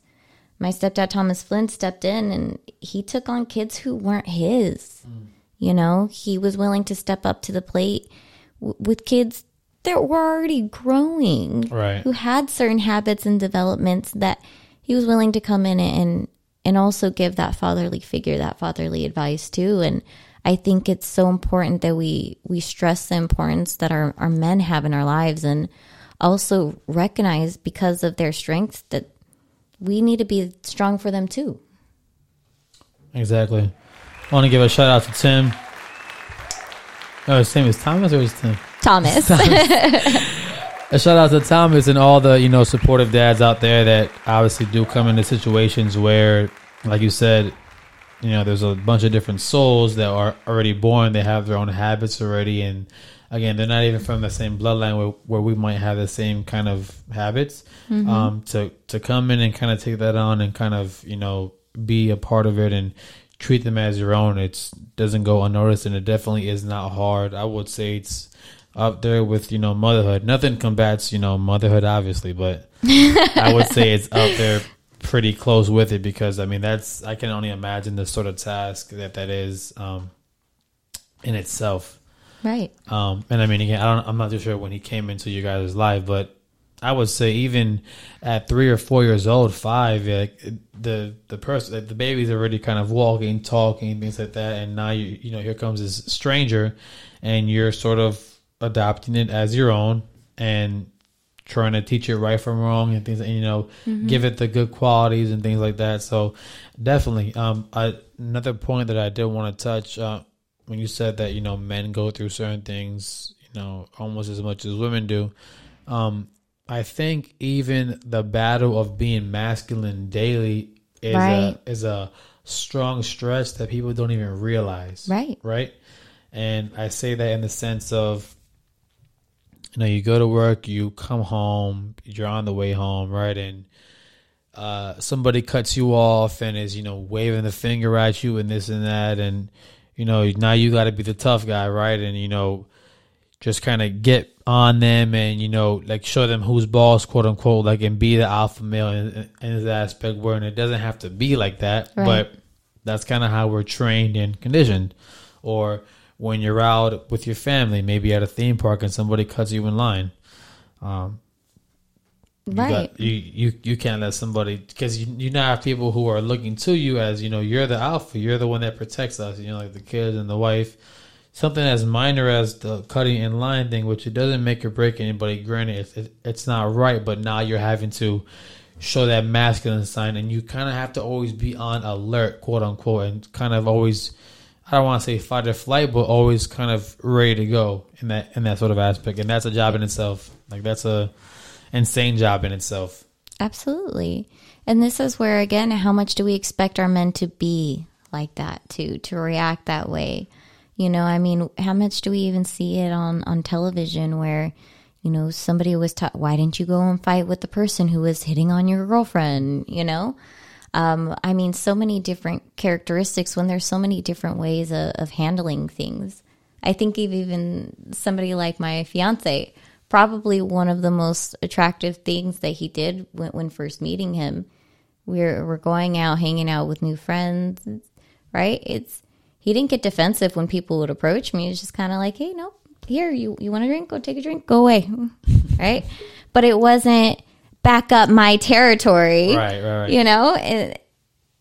My stepdad, Thomas Flynn, stepped in and he took on kids who weren't his. Mm. You know, he was willing to step up to the plate w- with kids that were already growing, Right. who had certain habits and developments that he was willing to come in and and also give that fatherly figure, that fatherly advice too. And I think it's so important that we we stress the importance that our, our men have in our lives and also recognize because of their strengths that we need to be strong for them too. Exactly. I want to give a shout out to Tim. Oh, his name is Thomas or is Tim? Thomas. A shout out to Thomas and all the you know supportive dads out there that obviously do come into situations where, like you said, you know there's a bunch of different souls that are already born. They have their own habits already, and again, they're not even from the same bloodline where, where we might have the same kind of habits. Um, to to come in and kind of take that on and kind of you know be a part of it and treat them as your own. It doesn't go unnoticed, and it definitely is not hard. I would say it's up there with you know motherhood. Nothing combats you know motherhood, obviously, but I would say it's up there pretty close with it because I mean that's I can only imagine the sort of task that that is um, in itself. right. Um, and I mean again, I don't, I'm not too sure when he came into you guys' life, but I would say even at three or four years old, five, like the the person, the baby's already kind of walking, talking, things like that, and now you you know here comes this stranger, and you're sort of adopting it as your own and trying to teach it right from wrong and things, and you know, give it the good qualities and things like that. So definitely, um, I, another point that I did want to touch uh, when you said that you know men go through certain things, you know, almost as much as women do. Um, I think even the battle of being masculine daily is Right. a is a strong stress that people don't even realize. Right. Right. And I say that in the sense of you know, you go to work, you come home, you're on the way home, right? And uh, somebody cuts you off and is, you know, waving the finger at you and this and that. And, you know, now you got to be the tough guy, right? And, you know, just kind of get on them and you know like show them who's boss quote unquote like and be the alpha male in, in his aspect where and it doesn't have to be like that Right. but that's kind of how we're trained and conditioned or when you're out with your family maybe at a theme park and somebody cuts you in line um you Right. got- you, you you can't let somebody because you you now have people who are looking to you as you know you're the alpha you're the one that protects us you know like the kids and the wife something as minor as the cutting in line thing which it doesn't make or break anybody granted it's, it, it's not right but now you're having to show that masculine sign and you kind of have to always be on alert quote unquote and kind of always I don't want to say fight or flight, but always kind of ready to go in that in that sort of aspect, and that's a job in itself. Like that's a insane job in itself. Absolutely. And this is where again, how much do we expect our men to be like that to to react that way? You know, I mean, how much do we even see it on on television where you know somebody was taught, why didn't you go and fight with the person who was hitting on your girlfriend? You know, um, I mean, so many different characteristics when there's so many different ways of, of handling things. I think of even somebody like my fiance, probably one of the most attractive things that he did when, when first meeting him. We're we're going out, hanging out with new friends, right? It's he didn't get defensive when people would approach me. It's just kind of like, hey, no, here you you want a drink? Go take a drink. Go away, right? But it wasn't back up my territory, Right, right, right. You know, and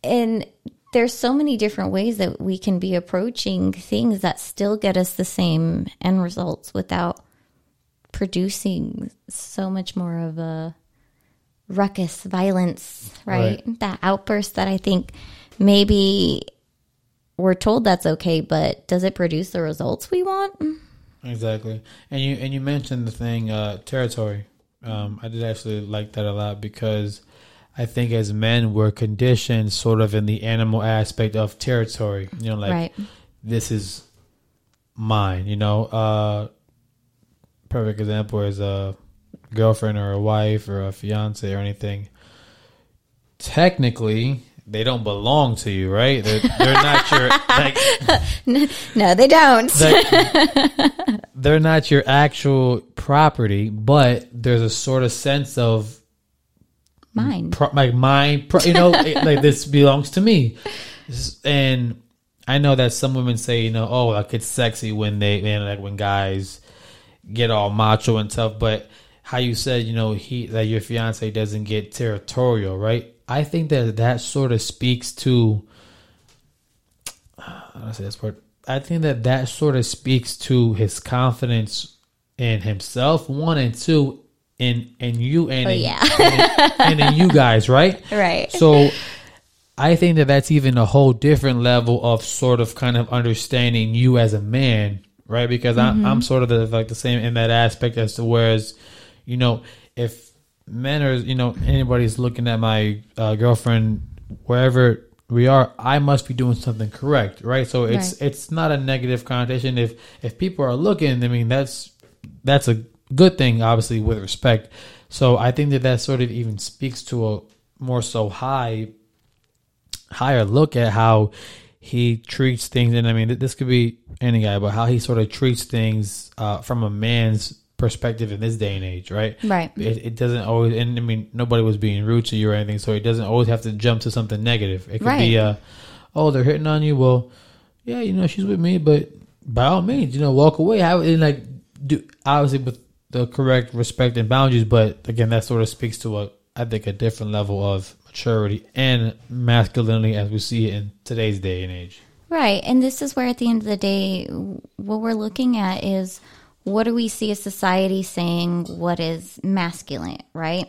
and there's so many different ways that we can be approaching things that still get us the same end results without producing so much more of a ruckus violence right, that outburst that i think maybe we're told that's okay but does it produce the results we want? Exactly, and you and you mentioned the thing uh, territory. Um, I did actually like that a lot because I think as men we're conditioned sort of in the animal aspect of territory. You know, like right this is mine. You know, uh, perfect example is a girlfriend or a wife or a fiance or anything. Technically, they don't belong to you, right? They're, they're not your like no they don't they're not your actual property, but there's a sort of sense of mine pro- like mine, pro- you know, like this belongs to me. And I know that some women say, you know, oh, like it's sexy when they, and like when guys get all macho and tough, but how you said, you know, he that your fiance doesn't get territorial, right? I think that that sort of speaks to. I say this word? I think that that sort of speaks to his confidence in himself, one and two, in and you and oh, in, yeah. and, in, and in you guys, right? right So I think that that's even a whole different level of sort of kind of understanding you as a man, right? Because I'm mm-hmm. I'm sort of the, like the same in that aspect as to whereas, you know, if men are you know anybody's looking at my uh, girlfriend wherever we are, I must be doing something correct, right? So it's Right. it's not a negative connotation. If if people are looking, I mean that's that's a good thing, obviously with respect. So I think that that sort of even speaks to a more so high higher look at how he treats things and i mean this could be any guy but how he sort of treats things uh, from a man's perspective in this day and age right Right. it, it doesn't always and i mean nobody was being rude to you or anything so it doesn't always have to jump to something negative it could be Right. uh oh they're hitting on you well yeah you know she's with me but by all means you know walk away how and like do obviously with the correct respect and boundaries but again that sort of speaks to a i think a different level of maturity and masculinity as we see it in today's day and age Right. And this is where, at the end of the day, what we're looking at is what do we see as society saying what is masculine, right?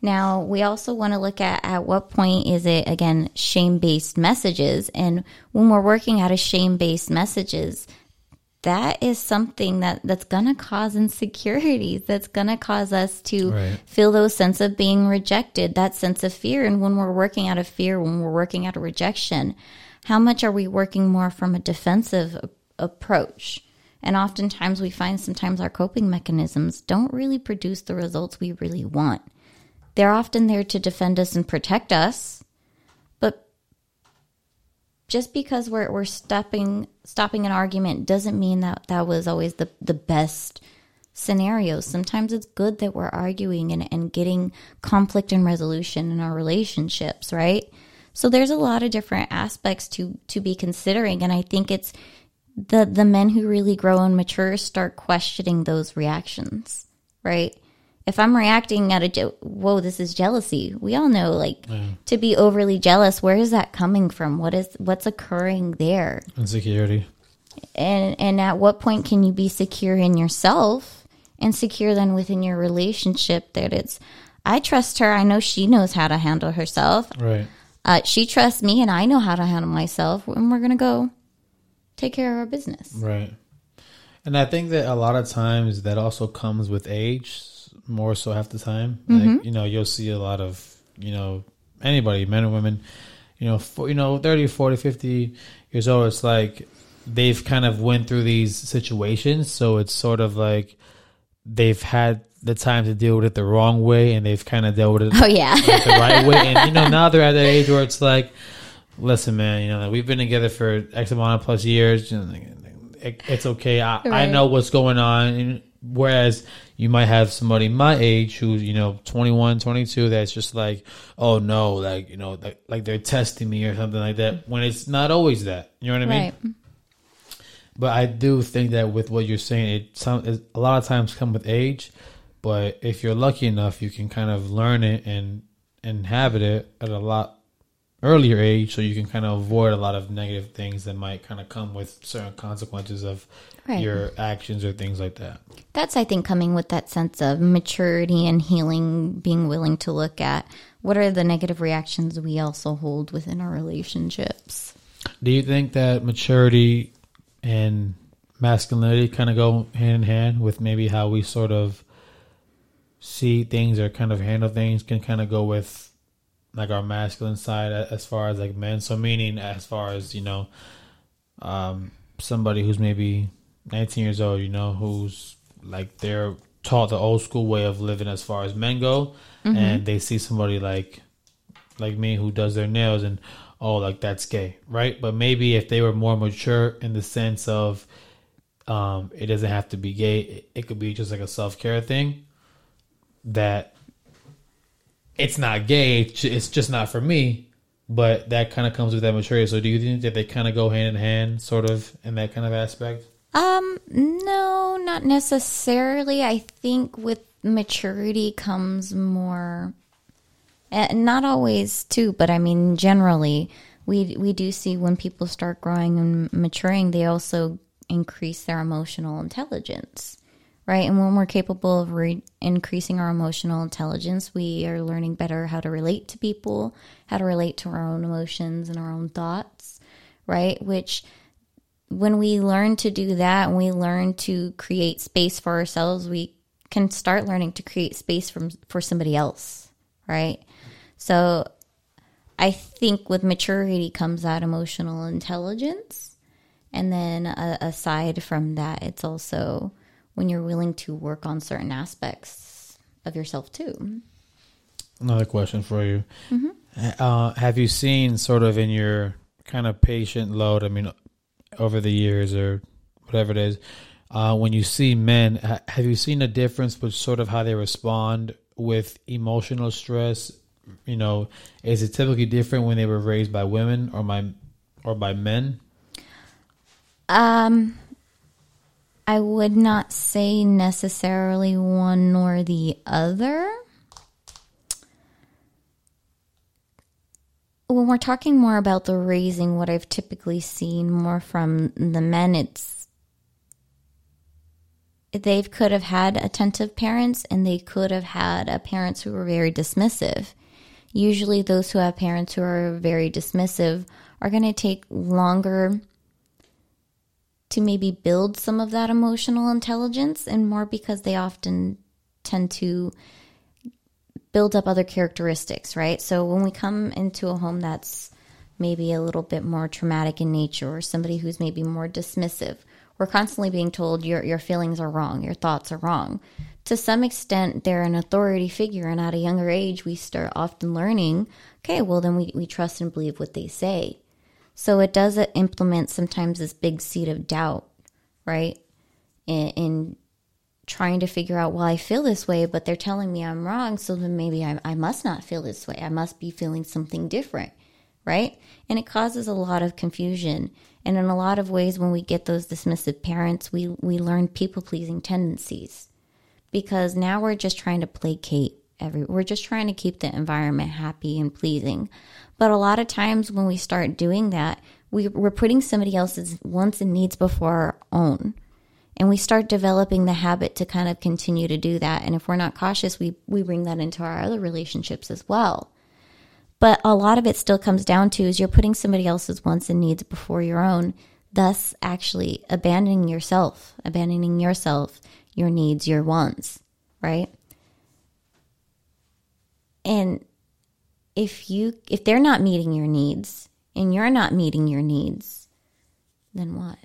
Now, we also want to look at at what point is it, again, shame based messages. And when we're working out of shame based messages, that is something that that's going to cause insecurities that's going to cause us to Right. feel those sense of being rejected that sense of fear and when we're working out of fear when we're working out of rejection how much are we working more from a defensive a- approach and oftentimes we find sometimes our coping mechanisms don't really produce the results we really want they're often there to defend us and protect us but just because we're we're stopping stopping an argument doesn't mean that that was always the the best scenarios. Sometimes it's good that we're arguing and, and getting conflict and resolution in our relationships, right? So there's a lot of different aspects to to be considering, and I think it's the the men who really grow and mature start questioning those reactions, right? If I'm reacting out of je- whoa, this is jealousy. We all know, like, to be overly jealous. Where is that coming from? What is what's occurring there? Insecurity. and and at what point can you be secure in yourself and secure then within your relationship that it's i trust her i know she knows how to handle herself Right. uh, she trusts me and i know how to handle myself and we're gonna go take care of our business Right. And I think that a lot of times that also comes with age, more so half the time. Like, mm-hmm. you know, you'll see a lot of, you know, anybody, men or women, you know, for, you know, 30, 40, 50 years old, it's like they've kind of went through these situations, so it's sort of like they've had the time to deal with it the wrong way and they've kind of dealt with it oh yeah like, the right way. And you know, now they're at that age where it's like, listen, man, you know, that we've been together for X amount of plus years. You know, it, it's okay. I, I know what's going on. And whereas you might have somebody my age who's you know 21, 22 that's just like, oh no, like you know, like, like they're testing me or something like that. When it's not always that. You know what I mean? right But I do think that with what you're saying, it some it, a lot of times come with age. But if you're lucky enough, you can kind of learn it and inhabit it at a lot earlier age, so you can kind of avoid a lot of negative things that might kind of come with certain consequences of Right. your actions or things like that. that's i think coming with that sense of maturity and healing being willing to look at what are the negative reactions we also hold within our relationships Do you think that maturity and masculinity kind of go hand in hand with maybe how we sort of see things or kind of handle things can kind of go with like our masculine side as far as like men. So meaning as far as you know um somebody who's maybe 19 years old you know who's like they're taught the old school way of living as far as men go. And they see somebody like like me who does their nails and oh like that's gay right? But maybe if they were more mature in the sense of um it doesn't have to be gay it, it could be just like a self-care thing that it's not gay it's just not for me but that kind of comes with that maturity. So do you think that they kind of go hand in hand sort of in that kind of aspect? Um, no, not necessarily. I think with maturity comes more, and not always too, but I mean generally, we we do see when people start growing and maturing, they also increase their emotional intelligence, right? And when we're capable of re- increasing our emotional intelligence, we are learning better how to relate to people, how to relate to our own emotions and our own thoughts, right? Which when we learn to do that and we learn to create space for ourselves, we can start learning to create space from for somebody else, right? So I think with maturity comes that emotional intelligence. And then uh, aside from that, it's also when you're willing to work on certain aspects of yourself too. Another question for you. Uh, have you seen sort of in your kind of patient load, I mean, over the years or whatever it is, uh, when you see men, ha- have you seen a difference with sort of how they respond with emotional stress? You know, is it typically different when they were raised by women or my or by men? Um, I would not say necessarily one nor the other. When we're talking more about the raising, what I've typically seen more from the men, it's they could have had attentive parents and they could have had uh, parents who were very dismissive. Usually, those who have parents who are very dismissive are going to take longer to maybe build some of that emotional intelligence and more because they often tend to build up other characteristics, right? So when we come into a home that's maybe a little bit more traumatic in nature or somebody who's maybe more dismissive, we're constantly being told your your feelings are wrong, your thoughts are wrong. To some extent they're an authority figure and at a younger age we start often learning, okay, well then we, we trust and believe what they say. So it does implement sometimes this big seed of doubt, right? In, in trying to figure out, well, I feel this way, but they're telling me I'm wrong. So then maybe I, I must not feel this way. I must be feeling something different, right? And it causes a lot of confusion. And in a lot of ways, when we get those dismissive parents, we, we learn people pleasing tendencies because now we're just trying to placate every, we're just trying to keep the environment happy and pleasing. But a lot of times when we start doing that, we, we're putting somebody else's wants and needs before our own. And we start developing the habit to kind of continue to do that. And if we're not cautious, we, we bring that into our other relationships as well. But a lot of it still comes down to is you're putting somebody else's wants and needs before your own, thus actually abandoning yourself, abandoning yourself, your needs, your wants, right? And if you if they're not meeting your needs and you're not meeting your needs, then what?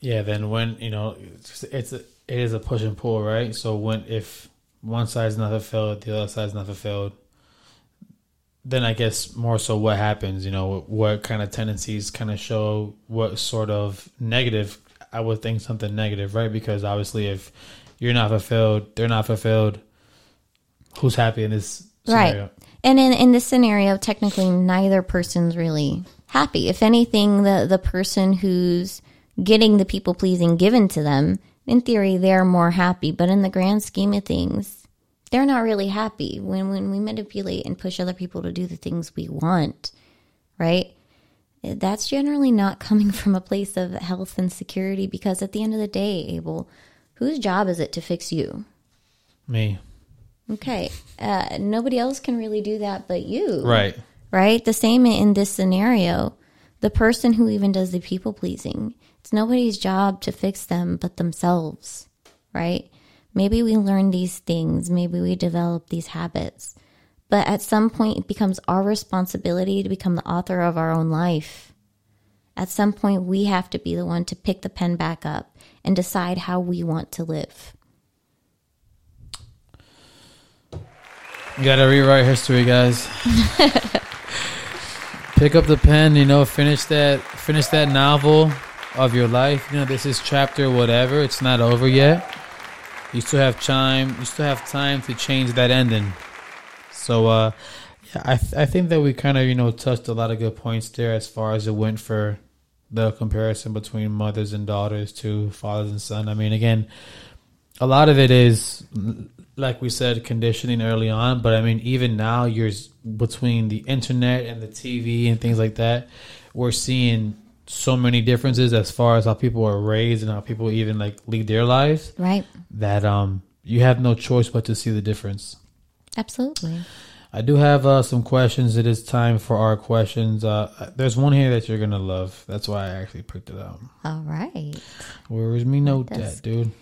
Yeah, then when you know it's, it's a, it is a push and pull, right? So when if one side's not fulfilled, the other side's not fulfilled, then I guess more so what happens, you know, what kind of tendencies kind of show what sort of negative, I would think something negative, right? Because obviously if you're not fulfilled, they're not fulfilled, who's happy in this scenario? Right. And in, in this scenario, technically neither person's really happy. If anything, the, the person who's getting the people pleasing given to them, in theory, they're more happy. But in the grand scheme of things, they're not really happy when when we manipulate and push other people to do the things we want, right? That's generally not coming from a place of health and security because at the end of the day, Abel, whose job is it to fix you? Me. Okay. Uh, nobody else can really do that but you. Right. Right? The same in this scenario. The person who even does the people pleasing, it's nobody's job to fix them but themselves. Right? Maybe we learn these things, maybe we develop these habits, but at some point it becomes our responsibility to become the author of our own life. At some point, we have to be the one to pick the pen back up and decide how we want to live. You gotta rewrite history, guys. Pick up the pen, you know, finish that finish that novel of your life. You know, this is chapter whatever. It's not over yet you still have time. You still have time to change that ending. So, uh, yeah, I th- I think that we kind of you know touched a lot of good points there as far as it went for the comparison between mothers and daughters to fathers and son. I mean, again, a lot of it is like we said conditioning early on, but I mean even now you're between the internet and the TV and things like that, we're seeing so many differences as far as how people are raised and how people even like lead their lives. Right. That um you have no choice but to see the difference. Absolutely. I do have uh, some questions. It is time for our questions. Uh, there's one here that you're gonna love. That's why I actually picked it out. All right. Where is me note that, dude?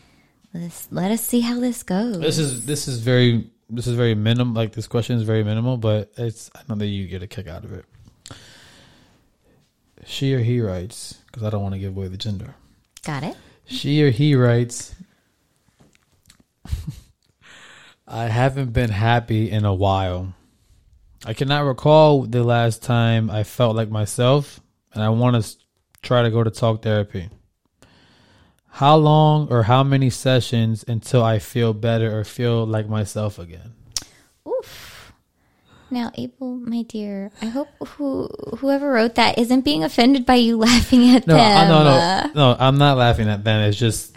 Let's let us see how this goes. This is this is very this is very minimal. Like this question is very minimal, but it's I know that you get a kick out of it. She or he writes, because I don't want to give away the gender. Got it. She or he writes, I haven't been happy in a while. I cannot recall the last time I felt like myself, and I want to try to go to talk therapy. How long or how many sessions until I feel better or feel like myself again? Oof. Now, Abel, my dear, I hope who whoever wrote that isn't being offended by you laughing at no, them. No, no, no, I'm not laughing at them. It's just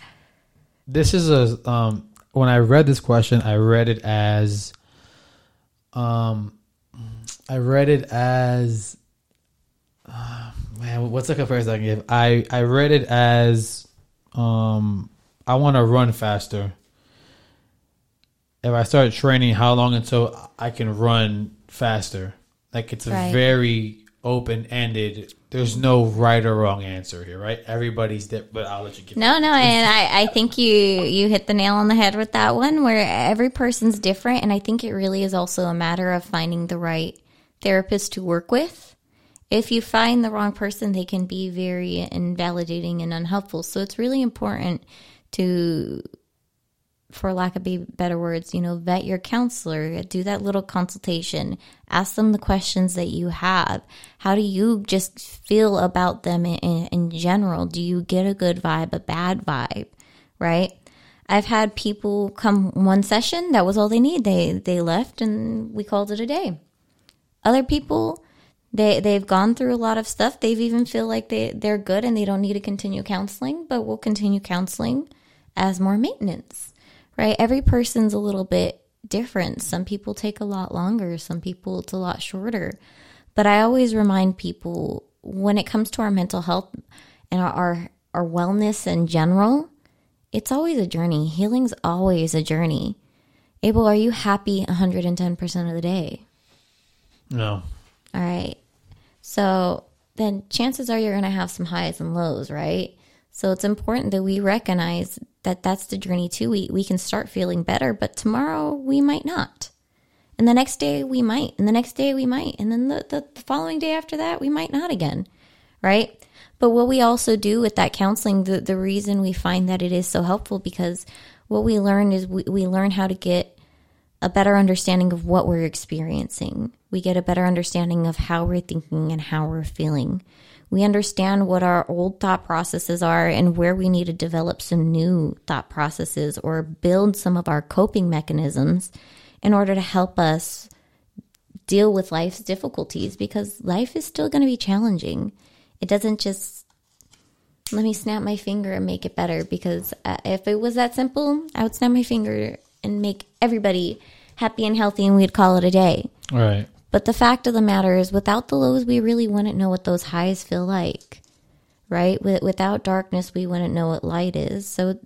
this is a um. When I read this question, I read it as um, I read it as uh, man. What's the comparison I can give? I I read it as um. I want to run faster. If I start training, how long until I can run faster. Like it's a right. very open ended. There's no right or wrong answer here, right? Everybody's different, but I'll let you get. No, no, and I, I think you you hit the nail on the head with that one, where every person's different, and I think it really is also a matter of finding the right therapist to work with. If you find the wrong person, they can be very invalidating and unhelpful. So it's really important to for lack of better words, you know, vet your counselor, do that little consultation, ask them the questions that you have. How do you just feel about them in, in general? Do you get a good vibe, a bad vibe, right? I've had people come one session, that was all they need. They they left and we called it a day. Other people, they they've gone through a lot of stuff. They've even feel like they they're good and they don't need to continue counseling, but we'll continue counseling as more maintenance right? Every person's a little bit different. Some people take a lot longer, some people it's a lot shorter. But I always remind people when it comes to our mental health and our our, our wellness in general, it's always a journey. Healing's always a journey. Abel, are you happy 110% of the day? No. All right. So then chances are you're going to have some highs and lows, right? So it's important that we recognize that that's the journey too. We, we can start feeling better, but tomorrow we might not. And the next day we might. And the next day we might. And then the, the, the following day after that, we might not again. Right? But what we also do with that counseling, the, the reason we find that it is so helpful because what we learn is we, we learn how to get a better understanding of what we're experiencing. We get a better understanding of how we're thinking and how we're feeling. We understand what our old thought processes are and where we need to develop some new thought processes or build some of our coping mechanisms in order to help us deal with life's difficulties because life is still going to be challenging. It doesn't just let me snap my finger and make it better because uh, if it was that simple, I would snap my finger and make everybody happy and healthy and we'd call it a day. Right. But the fact of the matter is, without the lows, we really wouldn't know what those highs feel like, right? Without darkness, we wouldn't know what light is. So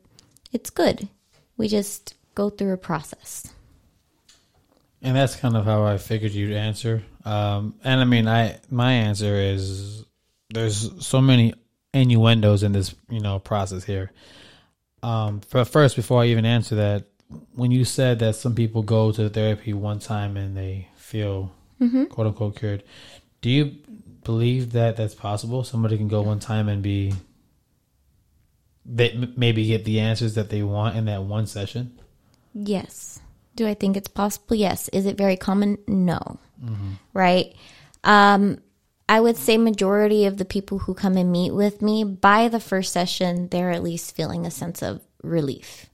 it's good. We just go through a process. And that's kind of how I figured you'd answer. Um, and I mean, I my answer is there's so many innuendos in this, you know, process here. Um, but first, before I even answer that, when you said that some people go to therapy one time and they feel mm-hmm. quote unquote cured. Do you believe that that's possible? Somebody can go one time and be they maybe get the answers that they want in that one session. Yes. Do I think it's possible? Yes. Is it very common? No. Mm-hmm. Right. Um, I would say majority of the people who come and meet with me by the first session, they're at least feeling a sense of relief.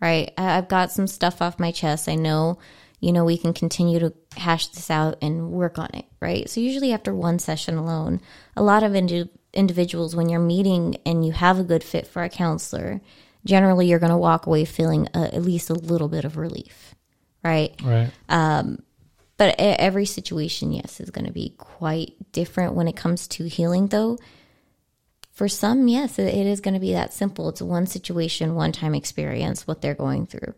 Right. I've got some stuff off my chest. I know you know, we can continue to hash this out and work on it, right? So, usually after one session alone, a lot of indi- individuals, when you're meeting and you have a good fit for a counselor, generally you're going to walk away feeling a, at least a little bit of relief, right? Right. Um, but every situation, yes, is going to be quite different when it comes to healing, though. For some, yes, it is going to be that simple. It's one situation, one time experience, what they're going through.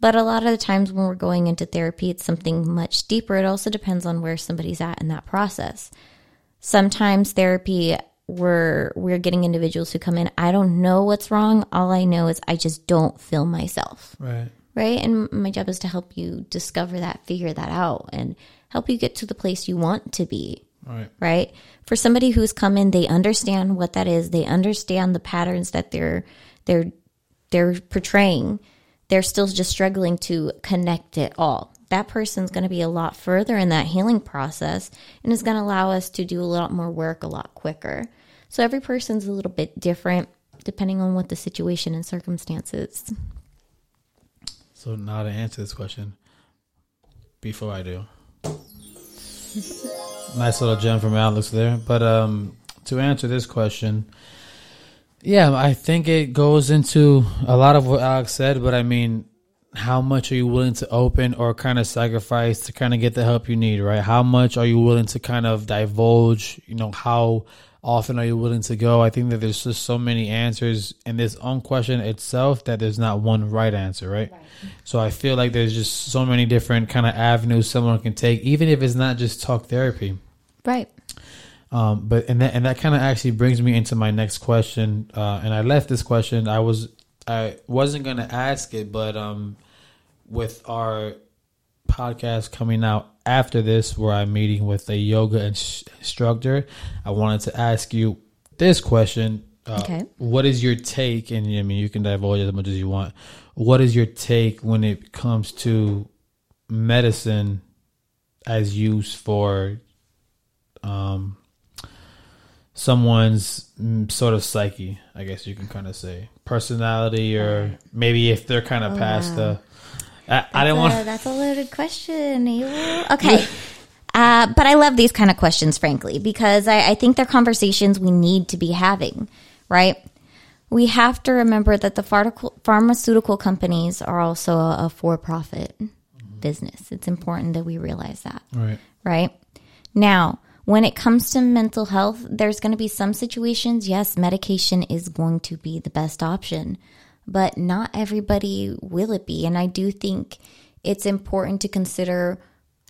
But a lot of the times when we're going into therapy, it's something much deeper. It also depends on where somebody's at in that process. Sometimes therapy, we're we're getting individuals who come in. I don't know what's wrong. All I know is I just don't feel myself. Right. Right. And my job is to help you discover that, figure that out, and help you get to the place you want to be. Right. Right. For somebody who's come in, they understand what that is. They understand the patterns that they're they're they're portraying they're still just struggling to connect it all. That person's going to be a lot further in that healing process and is going to allow us to do a lot more work a lot quicker. So every person's a little bit different depending on what the situation and circumstances. So now to answer this question, before I do, nice little gem from Alex there. But um, to answer this question, yeah, I think it goes into a lot of what Alex said, but I mean, how much are you willing to open or kind of sacrifice to kind of get the help you need, right? How much are you willing to kind of divulge? You know, how often are you willing to go? I think that there's just so many answers in this own question itself that there's not one right answer, right? right? So I feel like there's just so many different kind of avenues someone can take, even if it's not just talk therapy. Right. Um, but and that and that kind of actually brings me into my next question. Uh, and I left this question. I was I wasn't gonna ask it, but um, with our podcast coming out after this, where I'm meeting with a yoga instructor, I wanted to ask you this question Uh, Okay. What is your take? And I mean, you can divulge as much as you want. What is your take when it comes to medicine as used for um, someone's mm, sort of psyche? I guess you can kind of say personality, or maybe if they're kind of past the. I, I didn't Uh, want. that's a loaded question. Abel. Okay. Uh, but I love these kind of questions, frankly, because I, I think they're conversations we need to be having, right? We have to remember that the pharmaceutical, pharmaceutical companies are also a, a for profit business. It's important that we realize that Right. right? Now, when it comes to mental health, there's going to be some situations, yes, medication is going to be the best option, but not everybody will it be. And I do think it's important to consider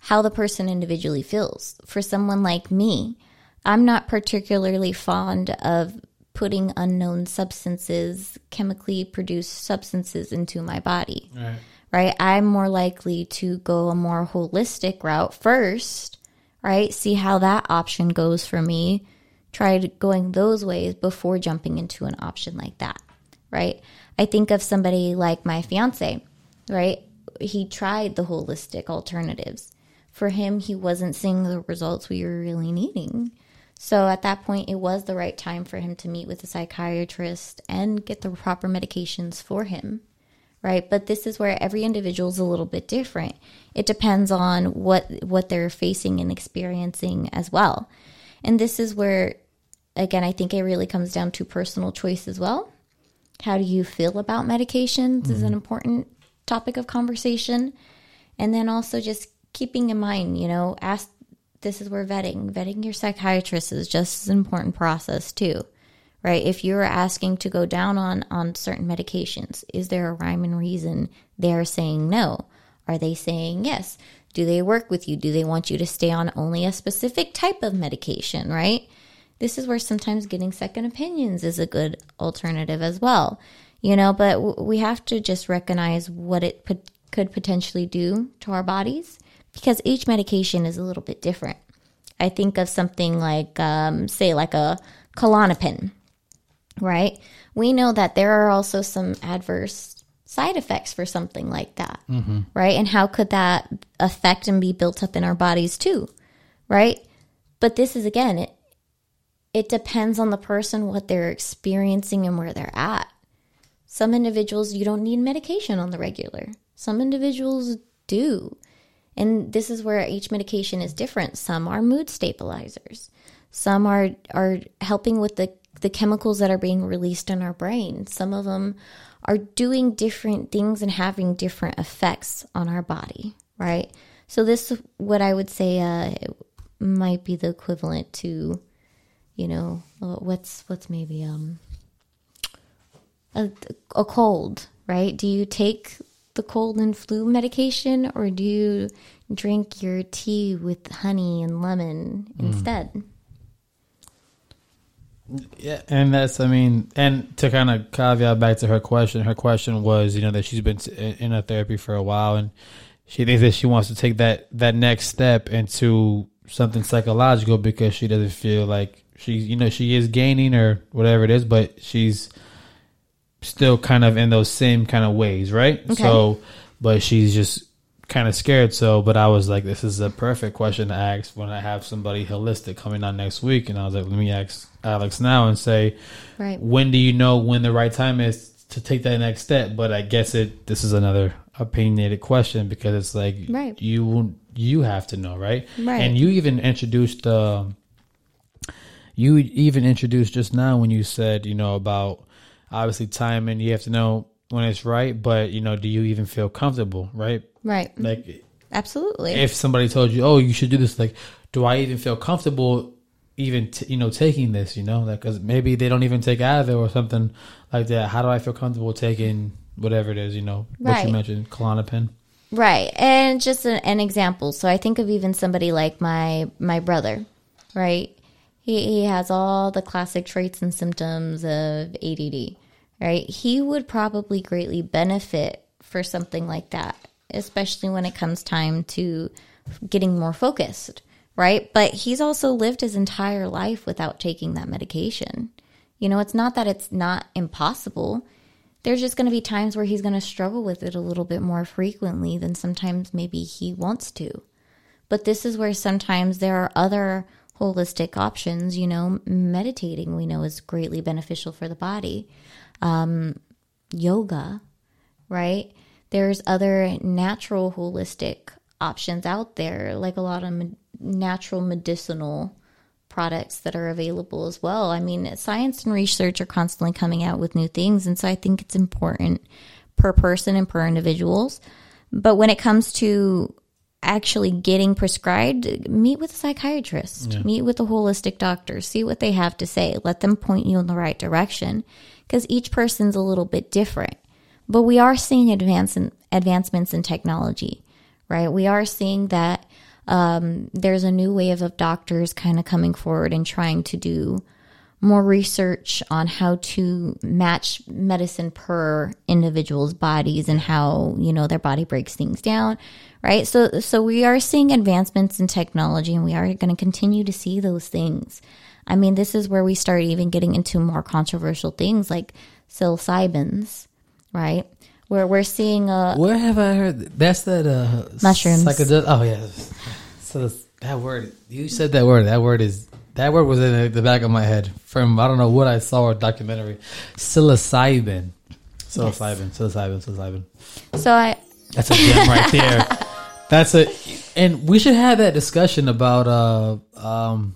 how the person individually feels. For someone like me, I'm not particularly fond of putting unknown substances, chemically produced substances into my body Right. right? I'm more likely to go a more holistic route first, right? See how that option goes for me. Try going those ways before jumping into an option like that, right? I think of somebody like my fiance, right? He tried the holistic alternatives. For him, he wasn't seeing the results we were really needing. So at that point, it was the right time for him to meet with a psychiatrist and get the proper medications for him right but this is where every individual is a little bit different it depends on what what they're facing and experiencing as well and this is where again i think it really comes down to personal choice as well how do you feel about medications is an mm-hmm. important topic of conversation and then also just keeping in mind you know ask this is where vetting vetting your psychiatrist is just as important process too right? If you're asking to go down on on certain medications, is there a rhyme and reason they're saying no? Are they saying yes? Do they work with you? Do they want you to stay on only a specific type of medication, right? This is where sometimes getting second opinions is a good alternative as well. You know, but w- we have to just recognize what it pot- could potentially do to our bodies because each medication is a little bit different. I think of something like, um, say, like a Klonopin, right? We know that there are also some adverse side effects for something like that, right? And how could that affect and be built up in our bodies too, right? But this is again, it it depends on the person, what they're experiencing, and where they're at. Some individuals you don't need medication on the regular. Some individuals do. And this is where each medication is different. Some are mood stabilizers. Some are are helping with the the chemicals that are being released in our brain. Some of them are doing different things and having different effects on our body, right? So this what I would say uh, might be the equivalent to, you know, uh, what's what's maybe um a, a cold, right? Do you take the cold and flu medication or do you drink your tea with honey and lemon instead? Yeah, and that's I mean, and to kind of caveat back to her question, her question was, you know, that she's been in a therapy for a while, and she thinks that she wants to take that that next step into something psychological because she doesn't feel like she's, you know, she is gaining or whatever it is, but she's still kind of in those same kind of ways, right? Okay. So, but she's just kind of scared. So, but I was like, this is a perfect question to ask when I have somebody holistic coming on next week, and I was like, let me ask Alex now and say, Right. when do you know when the right time is to take that next step? But I guess it this is another opinionated question because it's like Right. you you have to know, right? Right. And you even introduced um you even introduced just now when you said, you know, about obviously timing, you have to know when it's right, but you know, do you even feel comfortable, right? Right. Like Absolutely. if somebody told you, "Oh, you should do this," like, do I even feel comfortable even t- you know taking this? You know, like because maybe they don't even take either or something like that. How do I feel comfortable taking whatever it is? You know, what you mentioned, Klonopin. Right. And just an, an example. So I think of even somebody like my my brother, right? He he has all the classic traits and symptoms of ADD, right? He would probably greatly benefit for something like that, especially when it comes time to getting more focused, right? But he's also lived his entire life without taking that medication. You know, it's not that it's not impossible. There's just going to be times where he's going to struggle with it a little bit more frequently than sometimes maybe he wants to. But this is where sometimes there are other holistic options. You know, meditating we know is greatly beneficial for the body. Um, yoga, right? There's other natural holistic options out there, like a lot of natural medicinal products that are available as well. I mean, science and research are constantly coming out with new things, and so I think it's important per person and per individuals. But when it comes to actually getting prescribed, meet with a psychiatrist, yeah. meet with a holistic doctor, see what they have to say, let them point you in the right direction because each person's a little bit different. But we are seeing advance in, advancements in technology, right? We are seeing that um, there's a new wave of doctors kind of coming forward and trying to do more research on how to match medicine per individual's bodies and how you know their body breaks things down right so so we are seeing advancements in technology and we are going to continue to see those things i mean this is where we start even getting into more controversial things like psilocybins right where we're seeing a where have i heard that's that uh mushrooms psychedel- oh yeah so that word you said that word that word is that word was in the back of my head from I don't know what I saw or documentary. Psilocybin. Psilocybin. Yes. Psilocybin. Psilocybin. So I. That's a gem right there. That's a, and we should have that discussion about uh um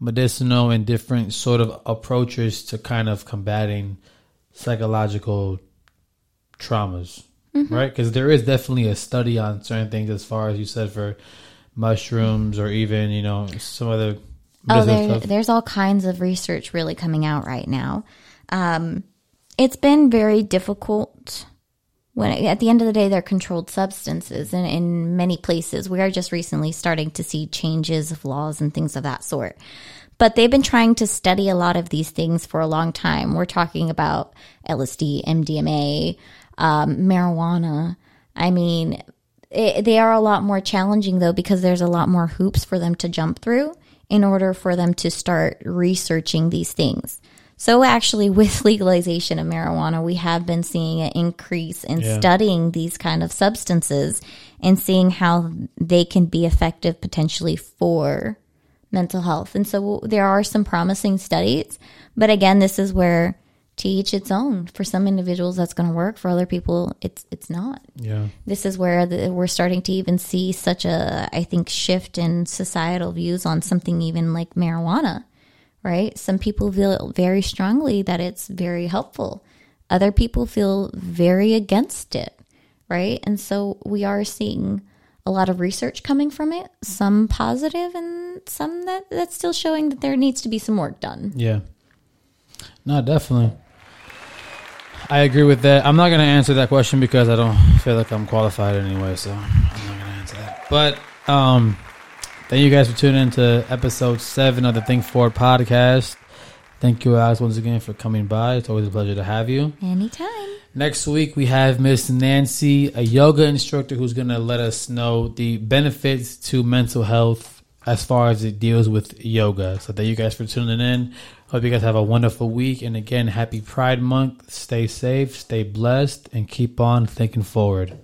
medicinal and different sort of approaches to kind of combating psychological traumas, mm-hmm. right? Because there is definitely a study on certain things, as far as you said for mushrooms or even you know some other Oh, there, there's all kinds of research really coming out right now. Um, it's been very difficult when at the end of the day they're controlled substances. And in many places we are just recently starting to see changes of laws and things of that sort. But they've been trying to study a lot of these things for a long time. We're talking about lsd mdma um, marijuana. I mean it, they are a lot more challenging though because there's a lot more hoops for them to jump through in order for them to start researching these things. So, actually, with legalization of marijuana, we have been seeing an increase in yeah. studying these kind of substances and seeing how they can be effective potentially for mental health. And so, there are some promising studies. But again, this is where to each its own. For some individuals, that's going to work. For other people, it's it's not. Yeah. This is where the, we're starting to even see such a, I think, shift in societal views on something even like marijuana. Right. Some people feel very strongly that it's very helpful. Other people feel very against it. Right. And so we are seeing a lot of research coming from it, some positive and some that that's still showing that there needs to be some work done. Yeah. No, definitely. I agree with that. I'm not going to answer that question because I don't feel like I'm qualified anyway, so I'm not going to answer that. But um, thank you guys for tuning in to episode seven of the Think Forward podcast. Thank you guys once again for coming by. It's always a pleasure to have you. Anytime. Next week we have Miss Nancy, a yoga instructor, who's going to let us know the benefits to mental health as far as it deals with yoga. So thank you guys for tuning in. Hope you guys have a wonderful week. And again, happy Pride Month. Stay safe, stay blessed, and keep on thinking forward.